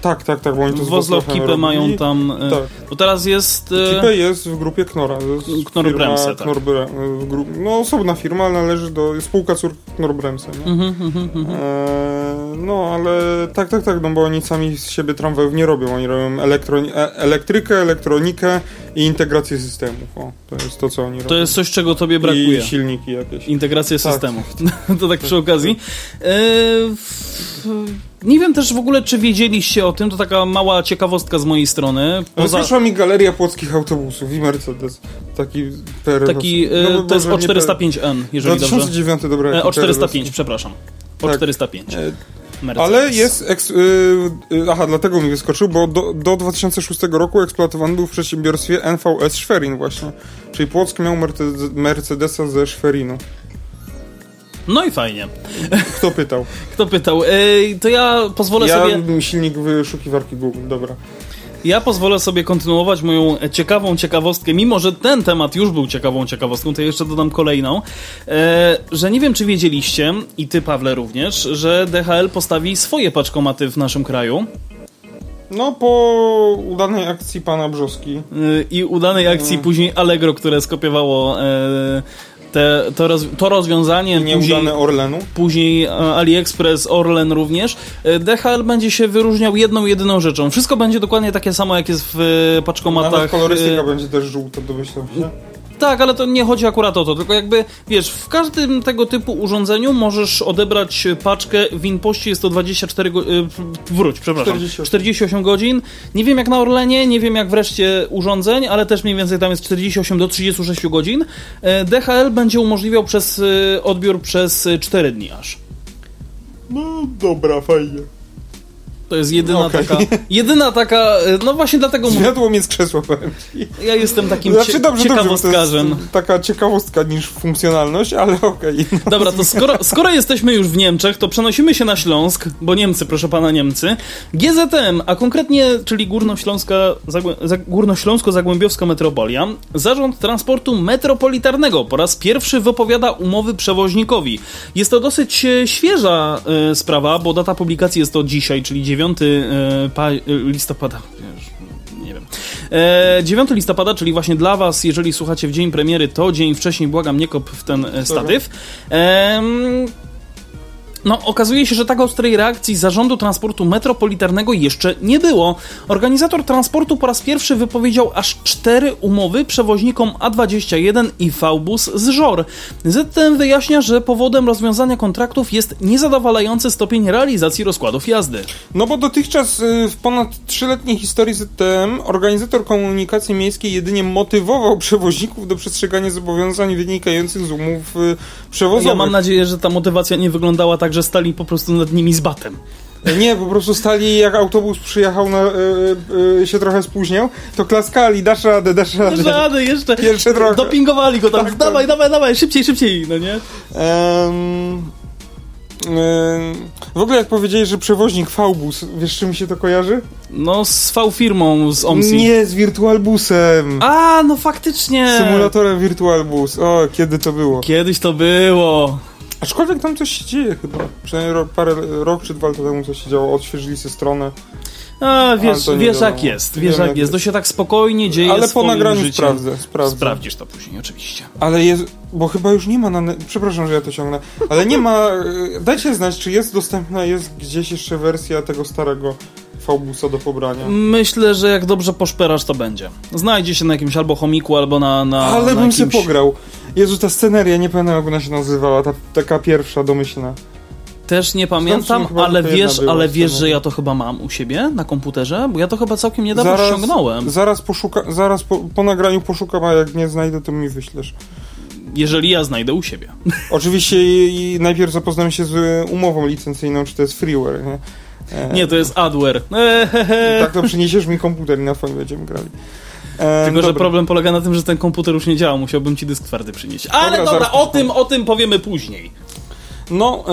Tak, tak, tak, bo oni to Voslochem Kipę robili. mają tam... e, Tak. Bo teraz jest... e, Kipę jest w grupie Knora. Knorr-Bremse, firma tak. Knorr-Bre- w gru- No osobna firma, ale należy do... jest spółka córk Knorr-Bremse, nie? Mhm, mhm, mhm. Eee, no, ale tak, tak, tak, no bo oni sami z siebie tramwajów nie robią. Oni robią elektroni- e- elektrykę, elektronikę i integrację systemów. O, to jest to, co oni robią. To jest coś, czego tobie brakuje. I silniki jakieś. Integrację Tak. systemu. to tak przy okazji. E, w- nie wiem też w ogóle, czy wiedzieliście o tym, to taka mała ciekawostka z mojej strony. Poza, Rozeszła mi galeria płockich autobusów i Mercedes. Taki PRL. taki, e, No, to jest może nie O405N, jeżeli dobrze. 2009, dobra. E, jaki O405, PRL. przepraszam. Tak. O405. E, Mercedes. Ale jest. Eks, y, y, aha, dlatego mi wyskoczył, bo do, do 2006 roku eksploatowany był w przedsiębiorstwie NVS Schwerin, właśnie. Czyli Płock miał Mercedes, Mercedesa ze Schwerinu. No i fajnie. Kto pytał? Kto pytał? E, to ja pozwolę Ja sobie... silnik wyszukiwarki Google, dobra. Ja pozwolę sobie kontynuować moją ciekawą ciekawostkę, mimo że ten temat już był ciekawą ciekawostką, to jeszcze dodam kolejną, e, że nie wiem, czy wiedzieliście, i ty, Pawle, również, że DHL postawi swoje paczkomaty w naszym kraju No, po udanej akcji pana Brzoski. e, i udanej akcji Mm. później Allegro, które skopiowało e, te, to, roz, to rozwiązanie, Nieudane Orlenu. później e, AliExpress, Orlen również, e, DHL będzie się wyróżniał jedną, jedyną rzeczą. Wszystko będzie dokładnie takie samo, jak jest w e, paczkomatach. Nawet kolorystyka będzie też żółta, domyślam się. Tak, ale to nie chodzi akurat o to, tylko jakby, wiesz, w każdym tego typu urządzeniu możesz odebrać paczkę, w Inpoście jest to 24 go- y, wróć, przepraszam, 48. 48 godzin. Nie wiem jak na Orlenie, nie wiem jak wreszcie urządzeń, ale też mniej więcej tam jest 48 do 36 godzin. E, DHL będzie umożliwiał przez y, odbiór przez y, 4 dni aż. No, dobra, fajnie. To jest jedyna Okej. taka, jedyna taka, y, no właśnie dlatego mówię, Zmiadło mnie z krzesła, powiem ci. ja jestem takim Znaczy, cie- dobrze, dobrze, ciekawostkarzem. jest taka ciekawostka niż funkcjonalność, ale okej. No. Dobra, to skoro, skoro jesteśmy już w Niemczech, to przenosimy się na Śląsk, bo Niemcy, proszę pana Niemcy. GZM, a konkretnie, czyli Górnośląska, Zagłę, Za- Górnośląsko-Zagłębiowska Metropolia, Zarząd Transportu Metropolitarnego po raz pierwszy wypowiada umowy przewoźnikowi. Jest to dosyć e, świeża e, sprawa, bo data publikacji jest to dzisiaj, czyli 9 e, pa, e, listopada. Wiesz, nie wiem. E, 9 listopada, czyli właśnie dla Was, jeżeli słuchacie w dzień premiery, to dzień wcześniej, błagam, nie kop w ten e, statyw. Em, no, okazuje się, że tak ostrej reakcji Zarządu Transportu Metropolitarnego jeszcze nie było. Organizator transportu po raz pierwszy wypowiedział aż cztery umowy przewoźnikom A21 i V-Bus z żor. ZTM wyjaśnia, że powodem rozwiązania kontraktów jest niezadowalający stopień realizacji rozkładów jazdy. No bo dotychczas y, w ponad trzyletniej historii ZTM organizator komunikacji miejskiej jedynie motywował przewoźników do przestrzegania zobowiązań wynikających z umów przewozowych. Ja mam nadzieję, że ta motywacja nie wyglądała tak, że stali po prostu nad nimi z batem. Nie, po prostu stali jak autobus przyjechał, na, y, y, się trochę spóźniał, to klaskali, dasz radę, dasz radę. Żady jeszcze. Pierwsze trochę. Dopingowali go tam. Tak, dawaj, tak. dawaj, dawaj, szybciej, szybciej, no nie? Em, w ogóle jak powiedzieli, że przewoźnik V-bus, wiesz czym mi się to kojarzy? No, z V-firmą z OMSI. Nie, z Virtualbusem. A, no faktycznie. Symulatorem Virtualbus. O, kiedy to było? Kiedyś to było. Aczkolwiek tam coś się dzieje chyba. Przynajmniej rok, parę, rok czy dwa lata temu coś się działo. Odświeżyli sobie stronę. A, wiesz, wiesz jak jest, wiesz jak jak jest. To się tak spokojnie dzieje Ale po nagraniu życiem. sprawdzę, sprawdzę. Sprawdzisz to później, oczywiście. Ale jest, bo chyba już nie ma na... Przepraszam, że ja to ciągnę. Ale nie ma... y, Dajcie znać, czy jest dostępna, jest gdzieś jeszcze wersja tego starego V-busa do pobrania. Myślę, że jak dobrze poszperasz, to będzie. Znajdzie się na jakimś albo chomiku, albo na, na Ale na bym jakimś... się pograł. Jezu, ta sceneria, nie pamiętam jak ona się nazywała, ta taka pierwsza domyślna. Też nie pamiętam, chyba ale wiesz, ale wiesz, że ja to chyba mam u siebie na komputerze, bo ja to chyba całkiem niedawno zaraz, ściągnąłem. zaraz, poszuka, zaraz po, po nagraniu poszukam, a jak nie znajdę, to mi wyślesz. Jeżeli ja znajdę u siebie. Oczywiście i, i najpierw zapoznam się z y, umową licencyjną, czy to jest freeware, nie? E, Nie, to jest adware. Tak to przyniesiesz mi komputer i na twoim będziemy grali. E, Tylko, że dobra. problem polega na tym, że ten komputer już nie działa, musiałbym ci dysk twardy przynieść. Ale Dobra, dobra, o tym, o tym powiemy później. No, e,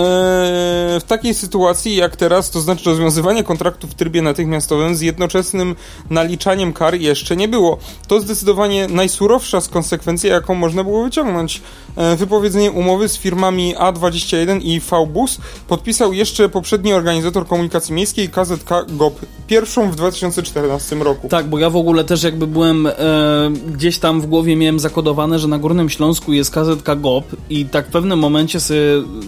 w takiej sytuacji jak teraz, to znaczy rozwiązywanie kontraktu w trybie natychmiastowym z jednoczesnym naliczaniem kar jeszcze nie było. To zdecydowanie najsurowsza z konsekwencji, jaką można było wyciągnąć. E, wypowiedzenie umowy z firmami A21 i VBUS podpisał jeszcze poprzedni organizator komunikacji miejskiej KZK GOP, pierwszą w 2014 roku. Tak, bo ja w ogóle też jakby byłem e, gdzieś tam w głowie miałem zakodowane, że na Górnym Śląsku jest KZK GOP i tak w pewnym momencie sobie,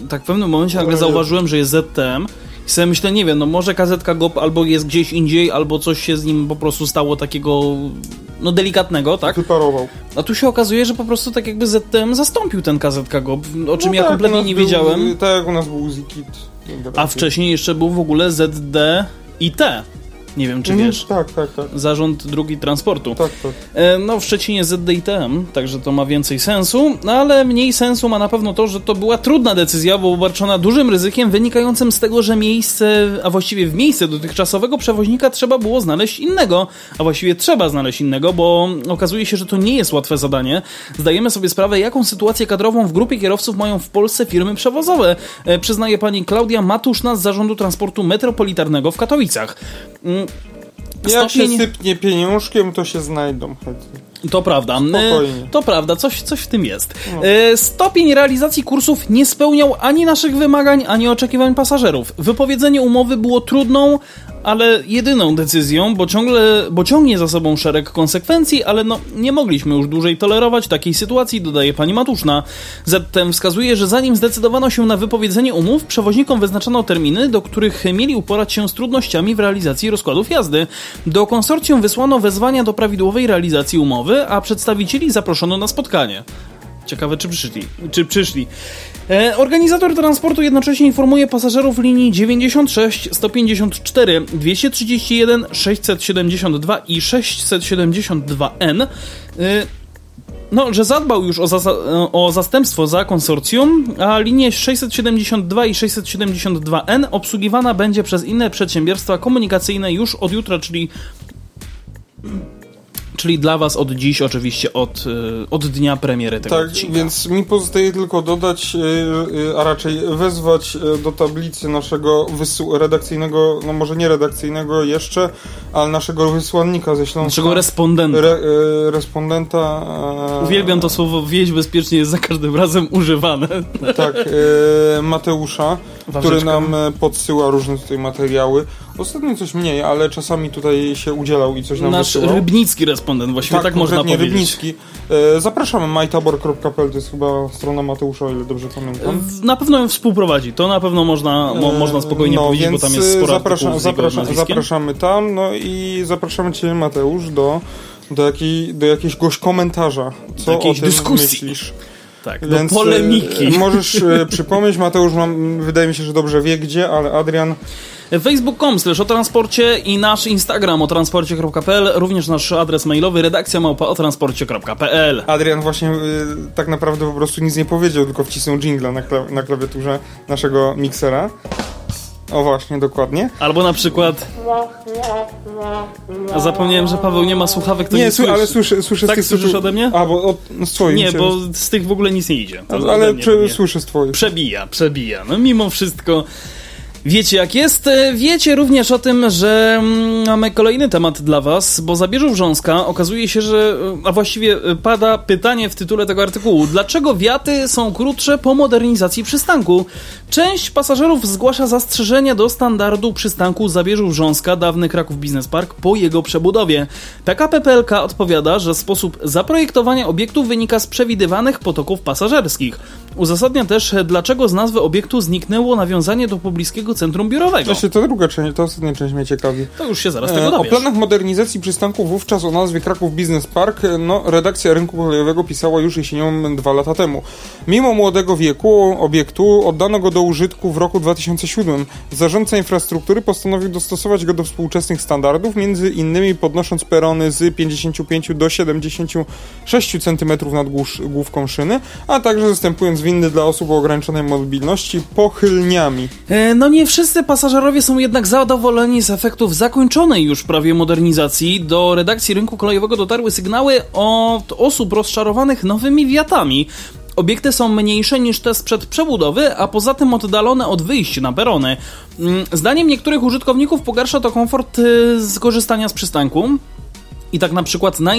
tak w pewnym momencie nagle zauważyłem, że jest ZTM i sobie myślę, nie wiem, no może KZK GOP albo jest gdzieś indziej, albo coś się z nim po prostu stało takiego no delikatnego, tak? Wyparował. A tu się okazuje, że po prostu tak jakby ZTM zastąpił ten KZK GOP, o czym No ja tak, kompletnie nas nie był- wiedziałem. Tak u nas był Zikit. A wcześniej jeszcze był w ogóle ZD i T. Nie wiem, czy Mhm, wiesz. Tak, tak, tak. Zarząd Drugi Transportu. Tak, tak. E, No, w Szczecinie ZDITM, także to ma więcej sensu, no ale mniej sensu ma na pewno to, że to była trudna decyzja, bo obarczona dużym ryzykiem wynikającym z tego, że miejsce, a właściwie w miejsce dotychczasowego przewoźnika trzeba było znaleźć innego, a właściwie trzeba znaleźć innego, bo okazuje się, że to nie jest łatwe zadanie. Zdajemy sobie sprawę, jaką sytuację kadrową w grupie kierowców mają w Polsce firmy przewozowe, e, przyznaje pani Klaudia Matuszna z Zarządu Transportu Metropolitarnego w Katowicach. Mm, Jak się Stopień- sypnie pieniążkiem, to się znajdą chętnie. To prawda. Spokojnie. E, To prawda, coś, coś w tym jest. E, Stopień realizacji kursów nie spełniał ani naszych wymagań, ani oczekiwań pasażerów. Wypowiedzenie umowy było trudną, ale jedyną decyzją, bo ciągle, bo ciągnie za sobą szereg konsekwencji, ale no nie mogliśmy już dłużej tolerować takiej sytuacji, dodaje pani Matuszna. ZTM wskazuje, że zanim zdecydowano się na wypowiedzenie umów, przewoźnikom wyznaczono terminy, do których mieli uporać się z trudnościami w realizacji rozkładów jazdy. Do konsorcjum wysłano wezwania do prawidłowej realizacji umowy, a przedstawicieli zaproszono na spotkanie. Ciekawe, czy przyszli. Czy przyszli. E, organizator transportu jednocześnie informuje pasażerów linii 96, 154, 231, 672 i 672N. E, no, że zadbał już o, o zastępstwo za konsorcjum, a linie 672 i 672N obsługiwana będzie przez inne przedsiębiorstwa komunikacyjne już od jutra, czyli czyli dla was od dziś oczywiście od, y, od dnia premiery tego Tak, odcinka. więc mi pozostaje tylko dodać, yy, yy, a raczej wezwać do tablicy naszego redakcyjnego, no może nie redakcyjnego jeszcze, ale naszego wysłannika ze Śląska. Naszego respondenta. Re, respondenta. yy, Uwielbiam to słowo wieść bezpiecznie jest za każdym razem używane. Tak, yy, Mateusza, który Ważeczka. nam e, podsyła różne tutaj materiały. Ostatnio coś mniej, ale czasami tutaj się udzielał i coś nam Nasz wysyłał. rybnicki respondent, właściwie tak, można konkretnie powiedzieć. Rybnicki. E, zapraszamy majtabor.pl, to jest chyba strona Mateusza, o ile dobrze pamiętam. Na pewno ją współprowadzi, to na pewno można, mo, można spokojnie no, powiedzieć, bo tam jest sporo zapraszam, zapraszam, zapraszamy tam, no i zapraszamy Cię Mateusz do, do, jakiej, do jakiegoś komentarza. Co Do jakiejś o tym dyskusji. myślisz? Tak, Więc, do polemiki. e, możesz e, przypomnieć, Mateusz mam, wydaje mi się, że dobrze wie gdzie, ale Adrian Facebook.com slash o transporcie i nasz Instagram o transporcie.pl, również nasz adres mailowy redakcja małpa o transporcie.pl. Adrian właśnie y, tak naprawdę po prostu nic nie powiedział, tylko wcisnął jingla na, kla na klawiaturze naszego miksera. O właśnie, dokładnie. Albo na przykład... A zapomniałem, że Paweł nie ma słuchawek, to nie, nie, słyszy. ale słyszę, słyszę Tak z tych słyszysz ode mnie? A, bo od, no, z twoich. Nie, bo z tych w ogóle nic nie idzie. To Ale prze, słyszę z twoich. Przebija, przebija. No mimo wszystko wiecie jak jest. E, Wiecie również o tym, że mm, mamy kolejny temat dla was, bo za Bieżów Wrząska okazuje się, że, e, a właściwie e, pada pytanie w tytule tego artykułu. Dlaczego wiaty są krótsze po modernizacji przystanku? Część pasażerów zgłasza zastrzeżenia do standardu przystanku Zabierzów Wrząska, dawny Kraków Business Park, po jego przebudowie. PKP PLK odpowiada, że sposób zaprojektowania obiektu wynika z przewidywanych potoków pasażerskich. Uzasadnia też, dlaczego z nazwy obiektu zniknęło nawiązanie do pobliskiego Centrum Biurowego. Właśnie to druga część, to ostatnia część mnie ciekawi. To już się zaraz tego E, O dowiesz. planach modernizacji przystanku wówczas o nazwie Kraków Business Park e, no, redakcja rynku kolejowego pisała już jesienią dwa lata temu. Mimo młodego wieku obiektu oddano go do użytku w roku 2007. Zarządca infrastruktury postanowił dostosować go do współczesnych standardów, między innymi podnosząc perony z 55 do 76 cm nad główką szyny, a także zastępując windy dla osób o ograniczonej mobilności pochylniami. E, No nie wszyscy pasażerowie są jednak zadowoleni z efektów zakończonej już prawie modernizacji. Do redakcji rynku kolejowego dotarły sygnały od osób rozczarowanych nowymi wiatami. Obiekty są mniejsze niż te sprzed przebudowy, a poza tym oddalone od wyjść na perony. Mm, Zdaniem niektórych użytkowników pogarsza to komfort y, z korzystania z przystanku. I tak na przykład na,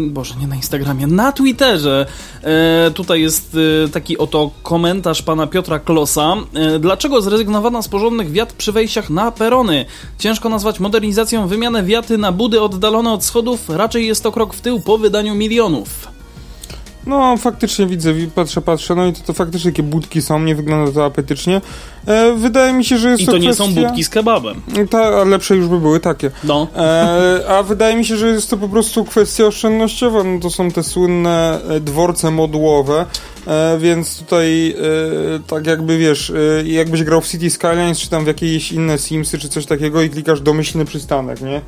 Boże, nie na Instagramie, na Twitterze. E, tutaj jest e, taki oto komentarz pana Piotra Klosa. E, dlaczego zrezygnowano z porządnych wiat przy wejściach na perony? Ciężko nazwać modernizacją wymianę wiaty na budy oddalone od schodów, raczej jest to krok w tył po wydaniu milionów. No, faktycznie widzę, wi- patrzę, patrzę, no i to, to faktycznie takie budki są, nie wygląda to apetycznie. E, wydaje mi się, że jest I to to nie kwestia... są budki z kebabem. Ta, a lepsze już by były takie. No. E, a wydaje mi się, że jest to po prostu kwestia oszczędnościowa. No to są te słynne e, dworce modułowe, e, więc tutaj e, tak jakby wiesz, e, jakbyś grał w City Skylines, czy tam w jakieś inne Simsy, czy coś takiego i klikasz domyślny przystanek, nie?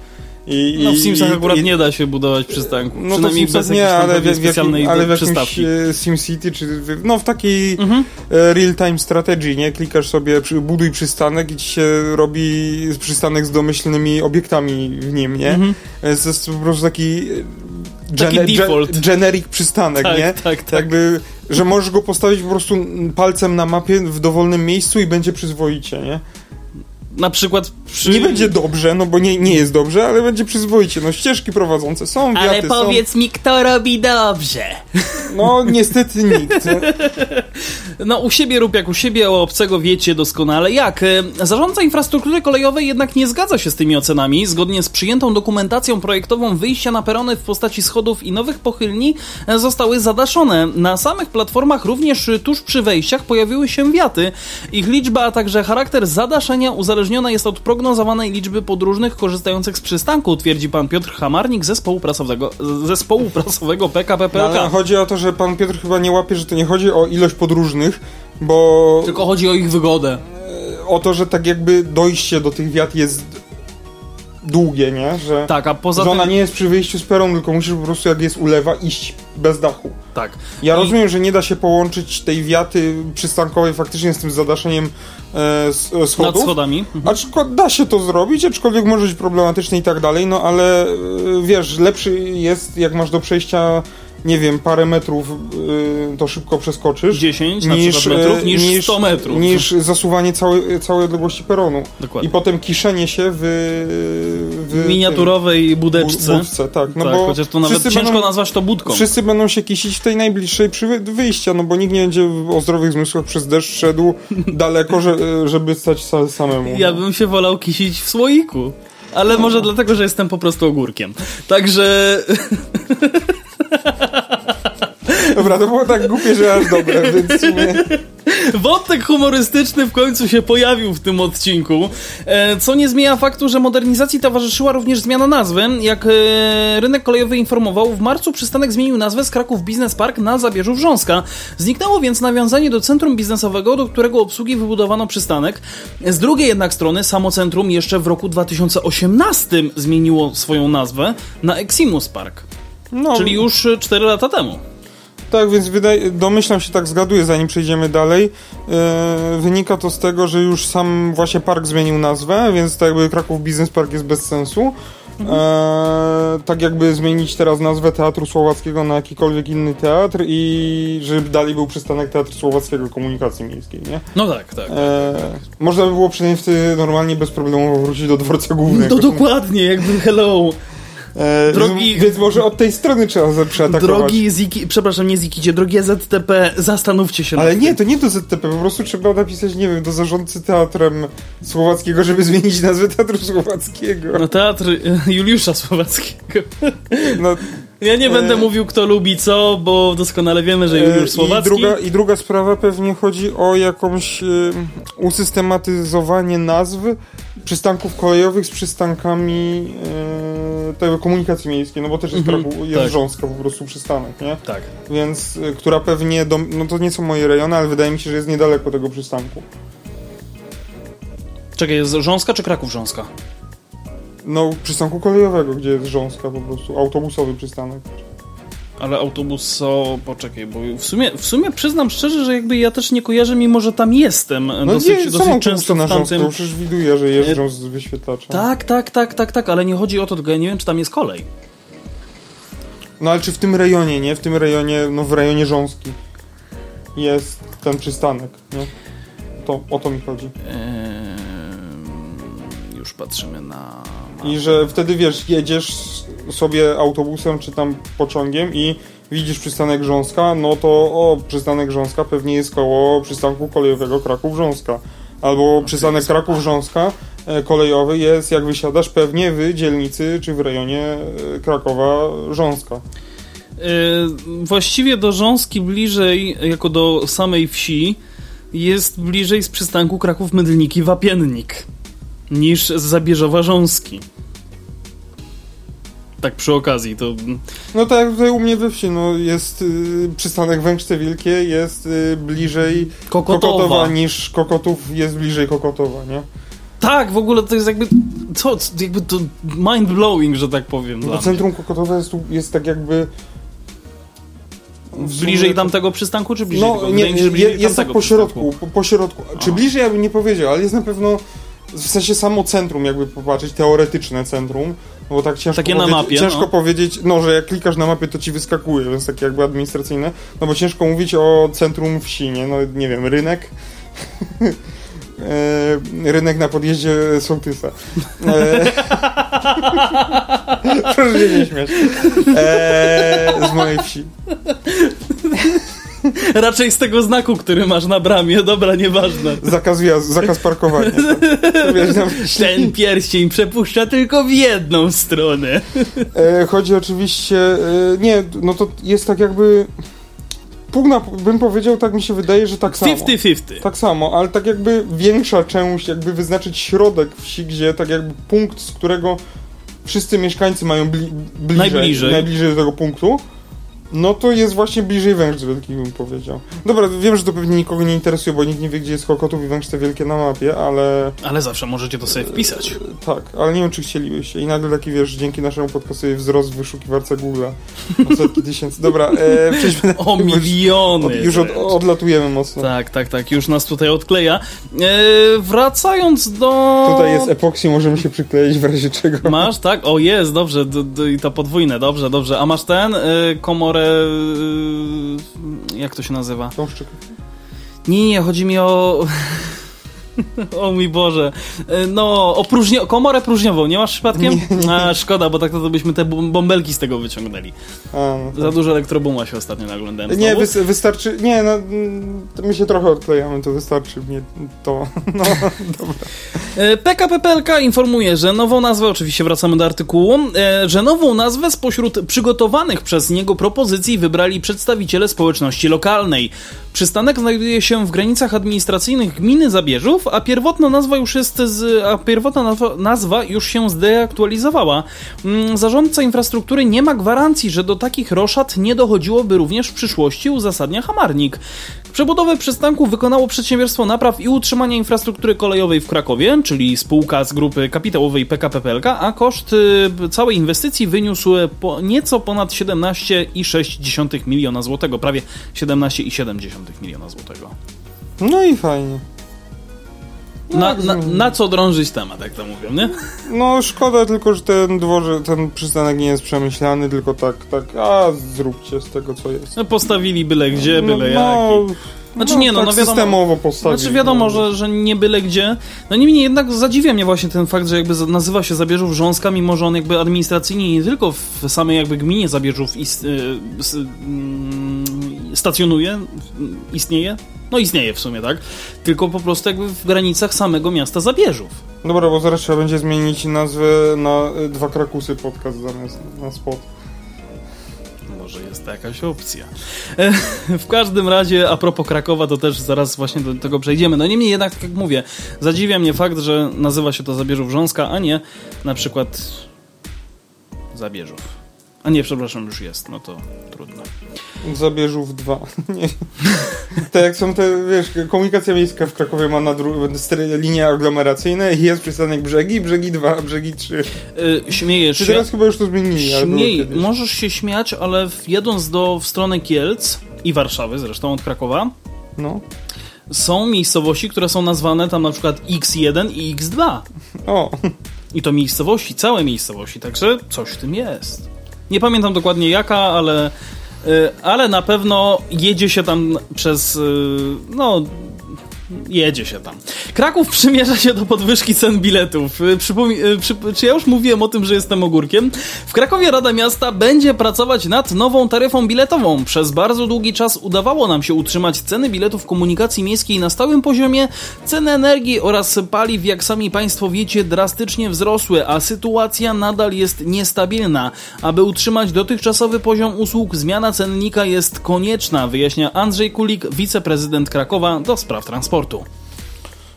I, No w Simsach i- akurat i- nie da się budować przystanku. no to Przynajmniej bez nie, ale w, w, jakim, ale w jakimś e, SimCity, czy no w takiej Mhm. e, real-time strategy, nie? Klikasz sobie, przy, buduj przystanek i ci się robi przystanek z domyślnymi obiektami w nim, nie? Mhm. To jest po prostu taki... e, Taki gene- default. ge- generic przystanek, Tak, nie? tak, tak. Jakby, że możesz go postawić po prostu palcem na mapie w dowolnym miejscu i będzie przyzwoicie, nie? Na przykład przy... Nie będzie dobrze, no bo nie, nie jest dobrze, ale będzie przyzwoicie. No ścieżki prowadzące są, wiaty Ale powiedz mi, kto robi dobrze. są. No niestety nikt. No u siebie rób jak u siebie, o obcego wiecie doskonale jak. Zarządca infrastruktury kolejowej jednak nie zgadza się z tymi ocenami. Zgodnie z przyjętą dokumentacją projektową wyjścia na perony w postaci schodów i nowych pochylni zostały zadaszone. Na samych platformach również tuż przy wejściach pojawiły się wiaty. Ich liczba, a także charakter zadaszenia uzależniona jest od prognozowanej liczby podróżnych korzystających z przystanku, twierdzi pan Piotr Hamarnik zespołu prasowego, zespołu prasowego PKP No, PLK. ale chodzi o to, że pan Piotr chyba nie łapie, że to nie chodzi o ilość podróżnych, bo Tylko chodzi o ich wygodę. o to, że tak jakby dojście do tych wiat jest długie, nie? Że, Tak, a poza że ona tym... nie jest przy wyjściu z peronu, tylko musisz po prostu jak jest ulewa iść bez dachu. Tak. Ja I- rozumiem, że nie da się połączyć tej wiaty przystankowej faktycznie z tym zadaszeniem e, e, Nad schodów. schodami. Mhm. Aczkolwiek da się to zrobić, aczkolwiek może być problematyczne i tak dalej, no ale e, wiesz, lepszy jest jak masz do przejścia, nie wiem, parę metrów, e, to szybko przeskoczysz. 10 na przykład metrów e, niż, 100 metrów. Niż zasuwanie całej, całej odległości peronu. Dokładnie. I potem kiszenie się w... w miniaturowej tym, budeczce. budce, tak. No tak, bo chociaż to nawet ciężko będą, nazwać to budką. Wszyscy będą się kisić w tej najbliższej przy wy- wyjścia, no bo nikt nie będzie o zdrowych zmysłach przez deszcz szedł daleko, że, żeby stać sa, samemu. Ja bym się wolał kisić w słoiku. Ale może dlatego, że jestem po prostu ogórkiem. Także Dobra, to było tak głupie, że aż dobre, więc w sumie... wątek humorystyczny w końcu się pojawił w tym odcinku. E, Co nie zmienia faktu, że modernizacji towarzyszyła również zmiana nazwy. Jak e, rynek kolejowy informował, w marcu przystanek zmienił nazwę z Kraków Business Park na Zabierzu Wrząska. Zniknęło więc nawiązanie do centrum biznesowego, do którego obsługi wybudowano przystanek. Z drugiej jednak strony samo centrum jeszcze w roku 2018 zmieniło swoją nazwę na Eximus Park. No, Czyli już e, 4 lata temu. Tak, więc wydaje, domyślam się, tak zgaduję, zanim przejdziemy dalej. E, wynika to z tego, że już sam właśnie park zmienił nazwę, więc tak jakby Kraków Business Park jest bez sensu. E, tak jakby zmienić teraz nazwę Teatru Słowackiego na jakikolwiek inny teatr i żeby dalej był przystanek Teatru Słowackiego Komunikacji Miejskiej, nie? No tak, tak. E, można by było przynajmniej wtedy normalnie bez problemu wrócić do dworca głównego. No dokładnie, jakby hello. E, Drogi- więc, może od tej strony trzeba przeatakować. Drogi Ziki, przepraszam, nie Zikicie, drogie ZTP, zastanówcie się Ale nie, to nie do ZTP, po prostu trzeba napisać, nie wiem, do zarządcy teatrem słowackiego, żeby zmienić nazwę teatru słowackiego. No teatr y, Juliusza Słowackiego. No, Ja nie będę e... mówił, kto lubi co, bo doskonale wiemy, że Juliusz Słowacki... I druga, I druga sprawa pewnie chodzi o jakąś e, usystematyzowanie nazw przystanków kolejowych z przystankami e, tego komunikacji miejskiej, no bo też jest, mhm, jest tak. Rząska po prostu przystanek, nie? Tak. Więc, e, która pewnie, do, no to nie są moje rejony, ale wydaje mi się, że jest niedaleko tego przystanku. Czekaj, jest Rząska czy Kraków Rząska? No, przystanku kolejowego, gdzie jest Rząska po prostu, autobusowy przystanek. Ale autobus, o, poczekaj, bo w sumie, w sumie przyznam szczerze, że jakby ja też nie kojarzę, mimo że tam jestem no dosyć, nie, dosyć często na tamtym... Rząską, przecież widuję, że jeżdżą z wyświetlacza. Tak, tak, tak, tak, tak, ale nie chodzi o to, tylko ja nie wiem, czy tam jest kolej. No ale czy w tym rejonie, nie? W tym rejonie, no w rejonie Rząski jest ten przystanek, nie? To, o to mi chodzi. Eee, już patrzymy na i że wtedy wiesz, jedziesz sobie autobusem czy tam pociągiem i widzisz przystanek Grząska, no to o, przystanek Grząska pewnie jest koło przystanku kolejowego Kraków-Grząska. Albo przystanek Kraków-Grząska e, kolejowy jest, jak wysiadasz, pewnie w dzielnicy czy w rejonie e, Krakowa-Rząska. Yy, właściwie do Rząski bliżej, jako do samej wsi, jest bliżej z przystanku Kraków-Mydlniki-Wapiennik niż z Zabierzowa Rząski. Tak przy okazji, to... No tak, tutaj u mnie we wsi, no jest y, przystanek Węgrzce Wielkie jest y, bliżej Kokotowa. Kokotowa niż Kokotów jest bliżej Kokotowa, nie? Tak, w ogóle to jest jakby co, jakby to mind blowing, że tak powiem. No, centrum Kokotowa jest, jest tak jakby Bliżej tamtego przystanku, czy bliżej No, nie, się, bliżej jest tak po środku, po, po środku. Czy bliżej, ja bym nie powiedział, ale jest na pewno w sensie samo centrum, jakby popatrzeć, teoretyczne centrum, bo tak ciężko, Takie na mapie, ciężko no. powiedzieć, no, że jak klikasz na mapie, to ci wyskakuje, więc takie jakby administracyjne, no bo ciężko mówić o centrum wsi, nie? No nie wiem, rynek, e, rynek na podjeździe Sołtysa. E, proszę się nie śmiać. E, z mojej wsi. Raczej z tego znaku, który masz na bramie. Dobra, nieważne. Zakaz wjazdu, zakaz parkowania. Ten pierścień przepuszcza tylko w jedną stronę. E, chodzi oczywiście... E, nie, no to jest tak jakby... Pugna, bym powiedział, tak mi się wydaje, że tak samo. 50-50. Tak samo, ale tak jakby większa część, jakby wyznaczyć środek wsi, gdzie tak jakby punkt, z którego wszyscy mieszkańcy mają bli bliżej, najbliżej. najbliżej do tego punktu, no to jest właśnie bliżej Węgrzy Wielkich, bym powiedział. Dobra, wiem, że to pewnie nikogo nie interesuje, bo nikt nie wie, gdzie jest Kokotów i Węgrzce Wielkie na mapie, ale... Ale zawsze możecie to sobie wpisać. E, tak, ale nie wiem, czy chcielibyście. I nagle taki, wiesz, dzięki naszemu podcastowi wzrost w wyszukiwarce Google o setki tysięcy. Dobra, e, przejdźmy... Na... O miliony! Od, już od, odlatujemy mocno. Tak, tak, tak, już nas tutaj odkleja. E, wracając do... Tutaj jest epoksy, możemy się przykleić w razie czego. Masz, tak? O, jest, dobrze, i to podwójne, dobrze, dobrze. A masz ten, e, komor komorę... Y, jak to się nazywa? Cząszczyk. Nie, nie, chodzi mi o... o mój Boże. Y, no, o próżnio... komorę próżniową, nie masz przypadkiem? Nie, nie. A, szkoda, bo tak to, to byśmy te bąbelki z tego wyciągnęli. A, no tak. Za dużo elektrobuma się ostatnio naglądałem. Nie, wy, wystarczy... Nie, no, my się trochę odklejamy, to wystarczy mnie to... No, dobra. PKP PLK informuje, że nową nazwę, oczywiście wracamy do artykułu, e, że nową nazwę spośród przygotowanych przez niego propozycji wybrali przedstawiciele społeczności lokalnej. Przystanek znajduje się w granicach administracyjnych gminy Zabierzów, a pierwotna nazwa już jest z, a pierwotna nazwa, nazwa już się zdeaktualizowała. Mm, zarządca infrastruktury nie ma gwarancji, że do takich roszad nie dochodziłoby również w przyszłości, uzasadnia Hamarnik. Przebudowę przystanku wykonało przedsiębiarstwo napraw i utrzymania infrastruktury kolejowej w Krakowie, czyli spółka z grupy kapitałowej PKP PLK, a koszt y, całej inwestycji wyniósł po nieco ponad 17,6 miliona złotego, prawie 17,7 miliona złotego. No i fajnie. Na, na, na, co drążyć temat, jak to mówią, nie? No szkoda tylko, że ten dworze, ten przystanek nie jest przemyślany, tylko tak, tak, a zróbcie z tego, co jest. No postawili byle gdzie, no, byle no, jak. Znaczy no, nie, no, tak no wiadomo. Systemowo postawili. Znaczy wiadomo, no. że, że nie byle gdzie. No niemniej jednak zadziwia mnie właśnie ten fakt, że jakby nazywa się Zabierzów Rząska, mimo że on jakby administracyjnie nie tylko w samej jakby gminie Zabierzów ist, y, y, stacjonuje, istnieje, no istnieje w sumie, tak? Tylko po prostu jakby w granicach samego miasta Zabierzów. Dobra, bo zaraz trzeba będzie zmienić nazwę na y, dwa krakusy podcast zamiast na spot. może jest to jakaś opcja. E, w każdym razie, a propos Krakowa, to też zaraz właśnie do tego przejdziemy. No niemniej jednak, tak jak mówię, zadziwia mnie fakt, że nazywa się to Zabierzów Wrząska, a nie na przykład Zabierzów. A nie, przepraszam, już jest, no to trudno. Zabierzów dwa. Nie. Tak jak są te, wiesz, komunikacja miejska w Krakowie ma na linie aglomeracyjne i jest przystanek brzegi, brzegi dwa, brzegi trzy. Yy, śmiejesz Czy się? teraz chyba już to zmienili, Śmiej, możesz się śmiać, ale w, jedąc do, w stronę Kielc i Warszawy, zresztą od Krakowa, No. są miejscowości, które są nazwane tam na przykład X1 i X2. O, I to miejscowości, całe miejscowości, także coś w tym jest. Nie pamiętam dokładnie jaka, ale, ale na pewno jedzie się tam przez. y, No. Jedzie się tam. Kraków przymierza się do podwyżki cen biletów. Y, Przypomi- y, przy, czy ja już mówiłem o tym, że jestem ogórkiem? W Krakowie Rada Miasta będzie pracować nad nową taryfą biletową. Przez bardzo długi czas udawało nam się utrzymać ceny biletów komunikacji miejskiej na stałym poziomie. Ceny energii oraz paliw, jak sami Państwo wiecie, drastycznie wzrosły, a sytuacja nadal jest niestabilna. Aby utrzymać dotychczasowy poziom usług, zmiana cennika jest konieczna, wyjaśnia Andrzej Kulik, wiceprezydent Krakowa do spraw transportu.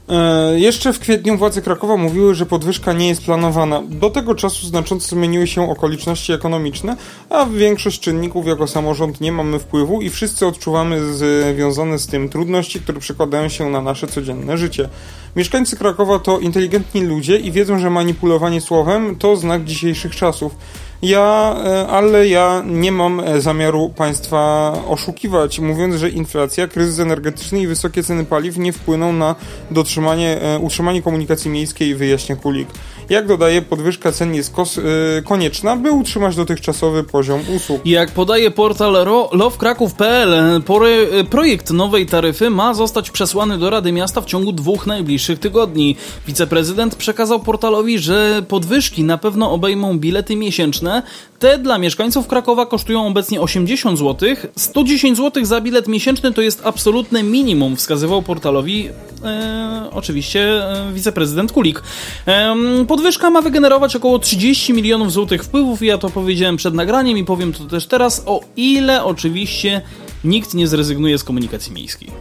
E, jeszcze w kwietniu władze Krakowa mówiły, że podwyżka nie jest planowana. Do tego czasu znacząco zmieniły się okoliczności ekonomiczne, a większość czynników jako samorząd nie mamy wpływu i wszyscy odczuwamy związane z tym trudności, które przekładają się na nasze codzienne życie. Mieszkańcy Krakowa to inteligentni ludzie i wiedzą, że manipulowanie słowem to znak dzisiejszych czasów. Ja, e, ale ja nie mam e, zamiaru państwa oszukiwać, mówiąc, że inflacja, kryzys energetyczny i wysokie ceny paliw nie wpłyną na dotrzymanie, e, utrzymanie komunikacji miejskiej, wyjaśnia Kulik. Jak dodaje, podwyżka cen jest e, konieczna, by utrzymać dotychczasowy poziom usług. Jak podaje portal lovekraków.pl, pory- projekt nowej taryfy ma zostać przesłany do Rady Miasta w ciągu dwóch najbliższych tygodni. Wiceprezydent przekazał portalowi, że podwyżki na pewno obejmą bilety miesięczne. Te dla mieszkańców Krakowa kosztują obecnie 80 zł. 110 zł za bilet miesięczny to jest absolutne minimum, wskazywał portalowi e, oczywiście e, wiceprezydent Kulik. Em, podwyżka ma wygenerować około 30 milionów złotych wpływów i ja to powiedziałem przed nagraniem i powiem to też teraz, o ile oczywiście nikt nie zrezygnuje z komunikacji miejskiej.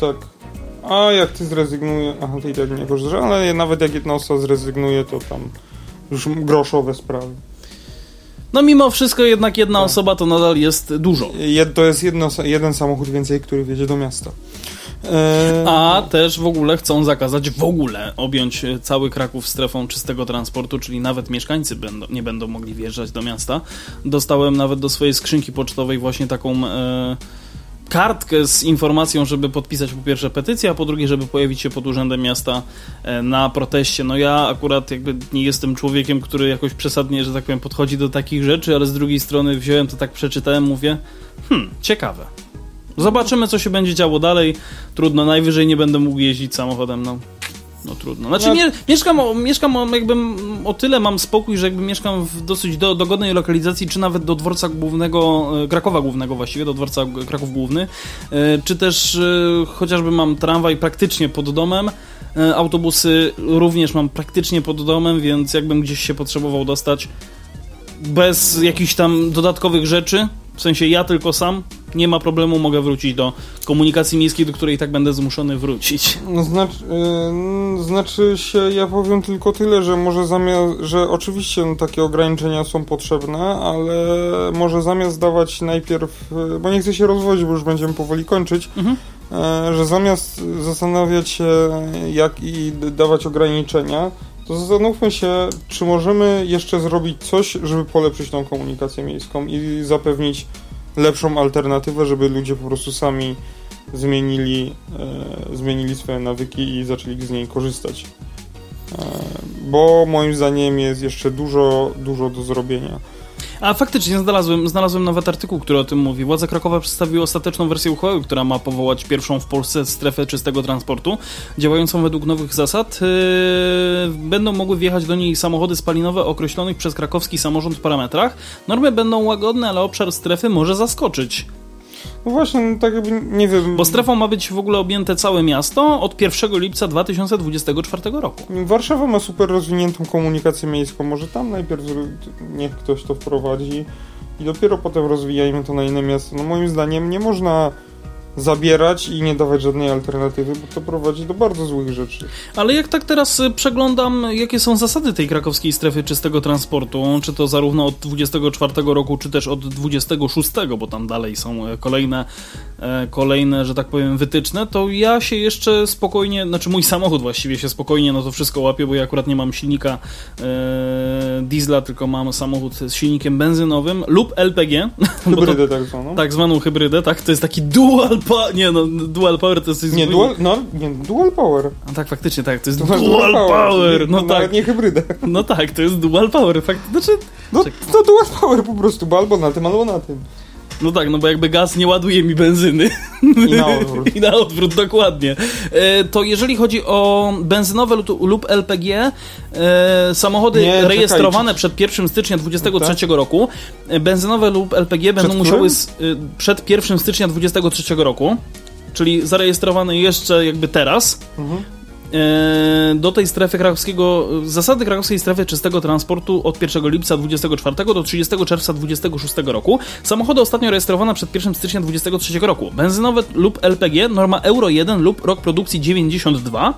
Tak. A jak ty zrezygnuje, aha, ty i tak nie korzystasz, ale nawet jak jedna osoba zrezygnuje, to tam już groszowe sprawy. No mimo wszystko jednak jedna Tak. osoba to nadal jest dużo. Jed, to jest jedno, jeden samochód więcej, który wjedzie do miasta. E, A też w ogóle chcą zakazać w ogóle objąć e, cały Kraków strefą czystego transportu, czyli nawet mieszkańcy będą, nie będą mogli wjeżdżać do miasta. Dostałem nawet do swojej skrzynki pocztowej właśnie taką e, kartkę z informacją, żeby podpisać po pierwsze petycję, a po drugie, żeby pojawić się pod urzędem miasta e, na proteście. No ja akurat jakby nie jestem człowiekiem, który jakoś przesadnie, że tak powiem, podchodzi do takich rzeczy, ale z drugiej strony wziąłem to tak, przeczytałem, mówię, hmm, ciekawe. Zobaczymy, co się będzie działo dalej. Trudno, najwyżej nie będę mógł jeździć samochodem, no. No trudno. Znaczy No. mieszkam, mieszkam jakby o tyle mam spokój, że jakby mieszkam w dosyć do, dogodnej lokalizacji, czy nawet do dworca głównego, e, Krakowa głównego właściwie, do dworca Kraków Główny, e, czy też e, chociażby mam tramwaj praktycznie pod domem, autobusy również mam praktycznie pod domem, więc jakbym gdzieś się potrzebował dostać bez jakichś tam dodatkowych rzeczy, w sensie ja tylko sam, nie ma problemu, mogę wrócić do komunikacji miejskiej, do której i tak będę zmuszony wrócić. No, znaczy, yy, znaczy się, ja powiem tylko tyle, że może zamiast, że oczywiście no, takie ograniczenia są potrzebne, ale może zamiast dawać najpierw, yy, bo nie chcę się rozwodzić, bo już będziemy powoli kończyć, Mhm. yy, że zamiast zastanawiać się, jak i dawać ograniczenia, to zastanówmy się, czy możemy jeszcze zrobić coś, żeby polepszyć tą komunikację miejską i zapewnić lepszą alternatywę, żeby ludzie po prostu sami zmienili, e, zmienili swoje nawyki i zaczęli z niej korzystać. E, bo moim zdaniem jest jeszcze dużo, dużo do zrobienia. A faktycznie znalazłem, znalazłem nawet artykuł, który o tym mówi. Władze Krakowa przedstawiły ostateczną wersję uchwały, która ma powołać pierwszą w Polsce strefę czystego transportu, działającą według nowych zasad. Yy, będą mogły wjechać do niej samochody spalinowe określonych przez krakowski samorząd parametrach. Normy będą łagodne, ale obszar strefy może zaskoczyć. No właśnie, no tak jakby, nie wiem... Bo strefą ma być w ogóle objęte całe miasto od 1 lipca 2024 roku. Warszawa ma super rozwiniętą komunikację miejską. Może tam najpierw niech ktoś to wprowadzi i dopiero potem rozwijajmy to na inne miasta. No moim zdaniem nie można zabierać i nie dawać żadnej alternatywy, bo to prowadzi do bardzo złych rzeczy. Ale jak tak teraz y, przeglądam, jakie są zasady tej krakowskiej strefy czystego transportu, czy to zarówno od 24 roku, czy też od 26, bo tam dalej są e, kolejne, e, kolejne, że tak powiem, wytyczne, to ja się jeszcze spokojnie, znaczy mój samochód właściwie się spokojnie no to wszystko łapie, bo ja akurat nie mam silnika e, diesla, tylko mam samochód z silnikiem benzynowym lub LPG. Hybrydę tak zwaną. Tak zwaną hybrydę, tak? To jest taki dual power, nie no, dual power to jest... Nie, dual, no, nie, dual power. A tak, faktycznie tak, to jest dual, dual power, power, no, no, tak. Nawet nie hybrydę. No tak, to jest dual power, fakt, znaczy... No, no dual power po prostu, bo albo na tym, albo na tym. No tak, no bo jakby gaz nie ładuje mi benzyny. I na odwrót. I na odwrót, dokładnie. E, to jeżeli chodzi o benzynowe lub, LPG, e, samochody Nie, czekaj, rejestrowane czy- przed 1 stycznia 2023 Tak. roku, e, benzynowe lub LPG będą musiały e, przed 1 stycznia 2023 roku, czyli zarejestrowane jeszcze jakby teraz, Mhm. E, do tej strefy krakowskiego, zasady krakowskiej strefy czystego transportu od 1 lipca 24 do 30 czerwca 26 roku. Samochody ostatnio rejestrowane przed 1 stycznia 23 roku. Benzynowe lub LPG, norma Euro 1 lub rok produkcji 92.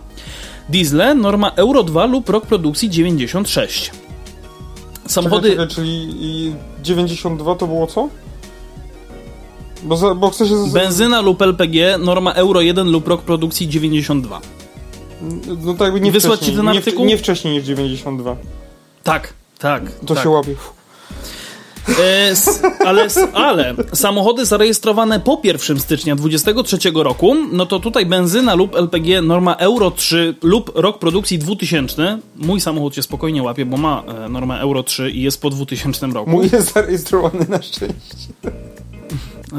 Diesle, norma Euro 2 lub rok produkcji 96. Samochody... Czekaj, czekaj, czyli i 92 to było co? Bo, za, bo chcę się... Benzyna lub LPG, norma Euro 1 lub rok produkcji 92. No tak jakby nie Wysłać wcześniej. ci ten nie, artykuł? nie wcześniej niż 92. Tak, tak. To tak. się łapie. E, ale, ale samochody zarejestrowane po 1 stycznia 2023 roku, no to tutaj benzyna lub LPG norma Euro 3 lub rok produkcji 2000. Mój samochód się spokojnie łapie, bo ma e, normę Euro 3 i jest po 2000 roku. Mój jest zarejestrowany na szczęście.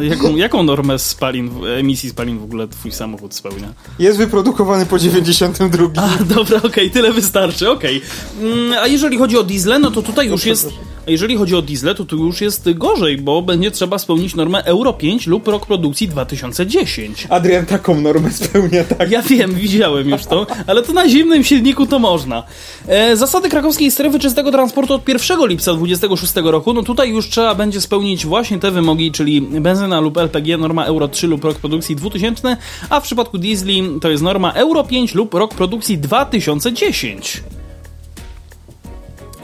Jaką, jaką normę spalin, emisji spalin w ogóle twój samochód spełnia? Jest wyprodukowany po 92. A, dobra, okej, tyle wystarczy, okej. Mm, A jeżeli chodzi o diesle, no to tutaj już jest... A jeżeli chodzi o diesle, to tu już jest gorzej, bo będzie trzeba spełnić normę Euro 5 lub rok produkcji 2010. Adrian taką normę spełnia, tak. Ja wiem, widziałem już to, ale to na zimnym silniku to można. E, zasady krakowskiej strefy czystego transportu od 1 lipca 26 roku, no tutaj już trzeba będzie spełnić właśnie te wymogi, czyli benzyna lub LPG, norma Euro 3 lub rok produkcji 2000, a w przypadku diesli to jest norma Euro 5 lub rok produkcji 2010.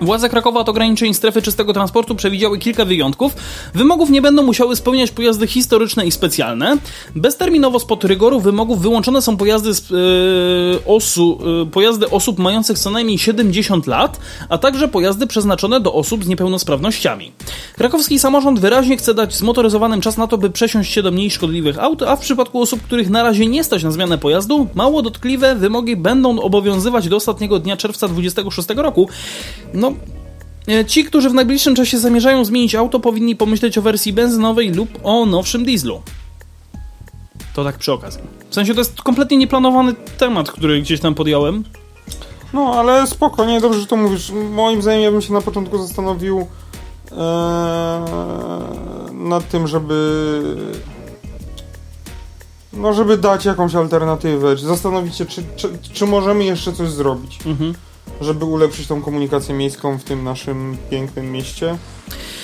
Władze Krakowa od ograniczeń strefy czystego transportu przewidziały kilka wyjątków. Wymogów nie będą musiały spełniać pojazdy historyczne i specjalne. Bezterminowo spod rygoru wymogów wyłączone są pojazdy, yy, osu, yy, pojazdy osób mających co najmniej 70 lat, a także pojazdy przeznaczone do osób z niepełnosprawnościami. Krakowski samorząd wyraźnie chce dać zmotoryzowanym czas na to, by przesiąść się do mniej szkodliwych aut, a w przypadku osób, których na razie nie stać na zmianę pojazdu, mało dotkliwe wymogi będą obowiązywać do ostatniego dnia czerwca 26 roku. No, E, Ci, którzy w najbliższym czasie zamierzają zmienić auto, powinni pomyśleć o wersji benzynowej lub o nowszym dieslu. To tak przy okazji. W sensie to jest kompletnie nieplanowany temat, który gdzieś tam podjąłem. No, ale spokojnie, dobrze, że to mówisz. Moim zdaniem ja bym się na początku zastanowił eee, nad tym, żeby no, żeby dać jakąś alternatywę, czy zastanowić się, czy, czy, czy możemy jeszcze coś zrobić, Mhm. Żeby ulepszyć tą komunikację miejską w tym naszym pięknym mieście,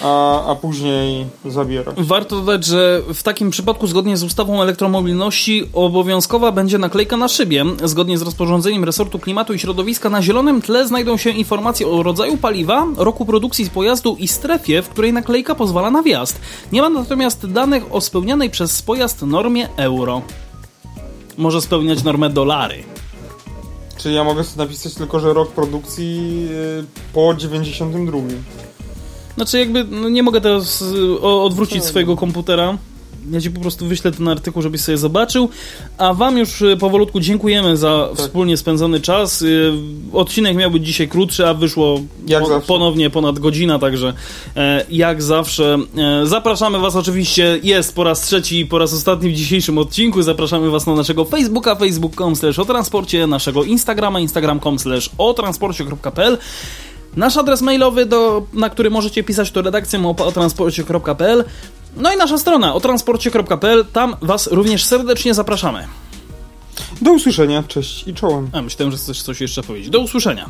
a, a później zabierać. Warto dodać, że w takim przypadku, zgodnie z ustawą elektromobilności, obowiązkowa będzie naklejka na szybie. Zgodnie z rozporządzeniem resortu klimatu i środowiska, na zielonym tle znajdą się informacje o rodzaju paliwa, roku produkcji pojazdu i strefie, w której naklejka pozwala na wjazd. Nie ma natomiast danych o spełnianej przez pojazd normie euro. Może spełniać normę dolary. Czyli ja mogę sobie napisać tylko, że rok produkcji y, po 92. Znaczy jakby no nie mogę teraz y, odwrócić swojego komputera. Ja ci po prostu wyślę ten artykuł, żebyś sobie zobaczył. A wam już y, powolutku dziękujemy za Tak. wspólnie spędzony czas. Y, Odcinek miał być dzisiaj krótszy, a wyszło po, ponownie ponad godzina, także e, jak zawsze e, zapraszamy was oczywiście, jest po raz trzeci i po raz ostatni w dzisiejszym odcinku. Zapraszamy was na naszego Facebooka, facebook.com slash o transporcie, naszego Instagrama, instagram.com slash o transporcie.pl Nasz adres mailowy, do, na który możecie pisać, to redakcja małpa o transporcie.pl. No i nasza strona o transporcie.pl. Tam Was również serdecznie zapraszamy. Do usłyszenia, cześć i czołem. A myślałem, że chcesz coś jeszcze powiedzieć. Do usłyszenia.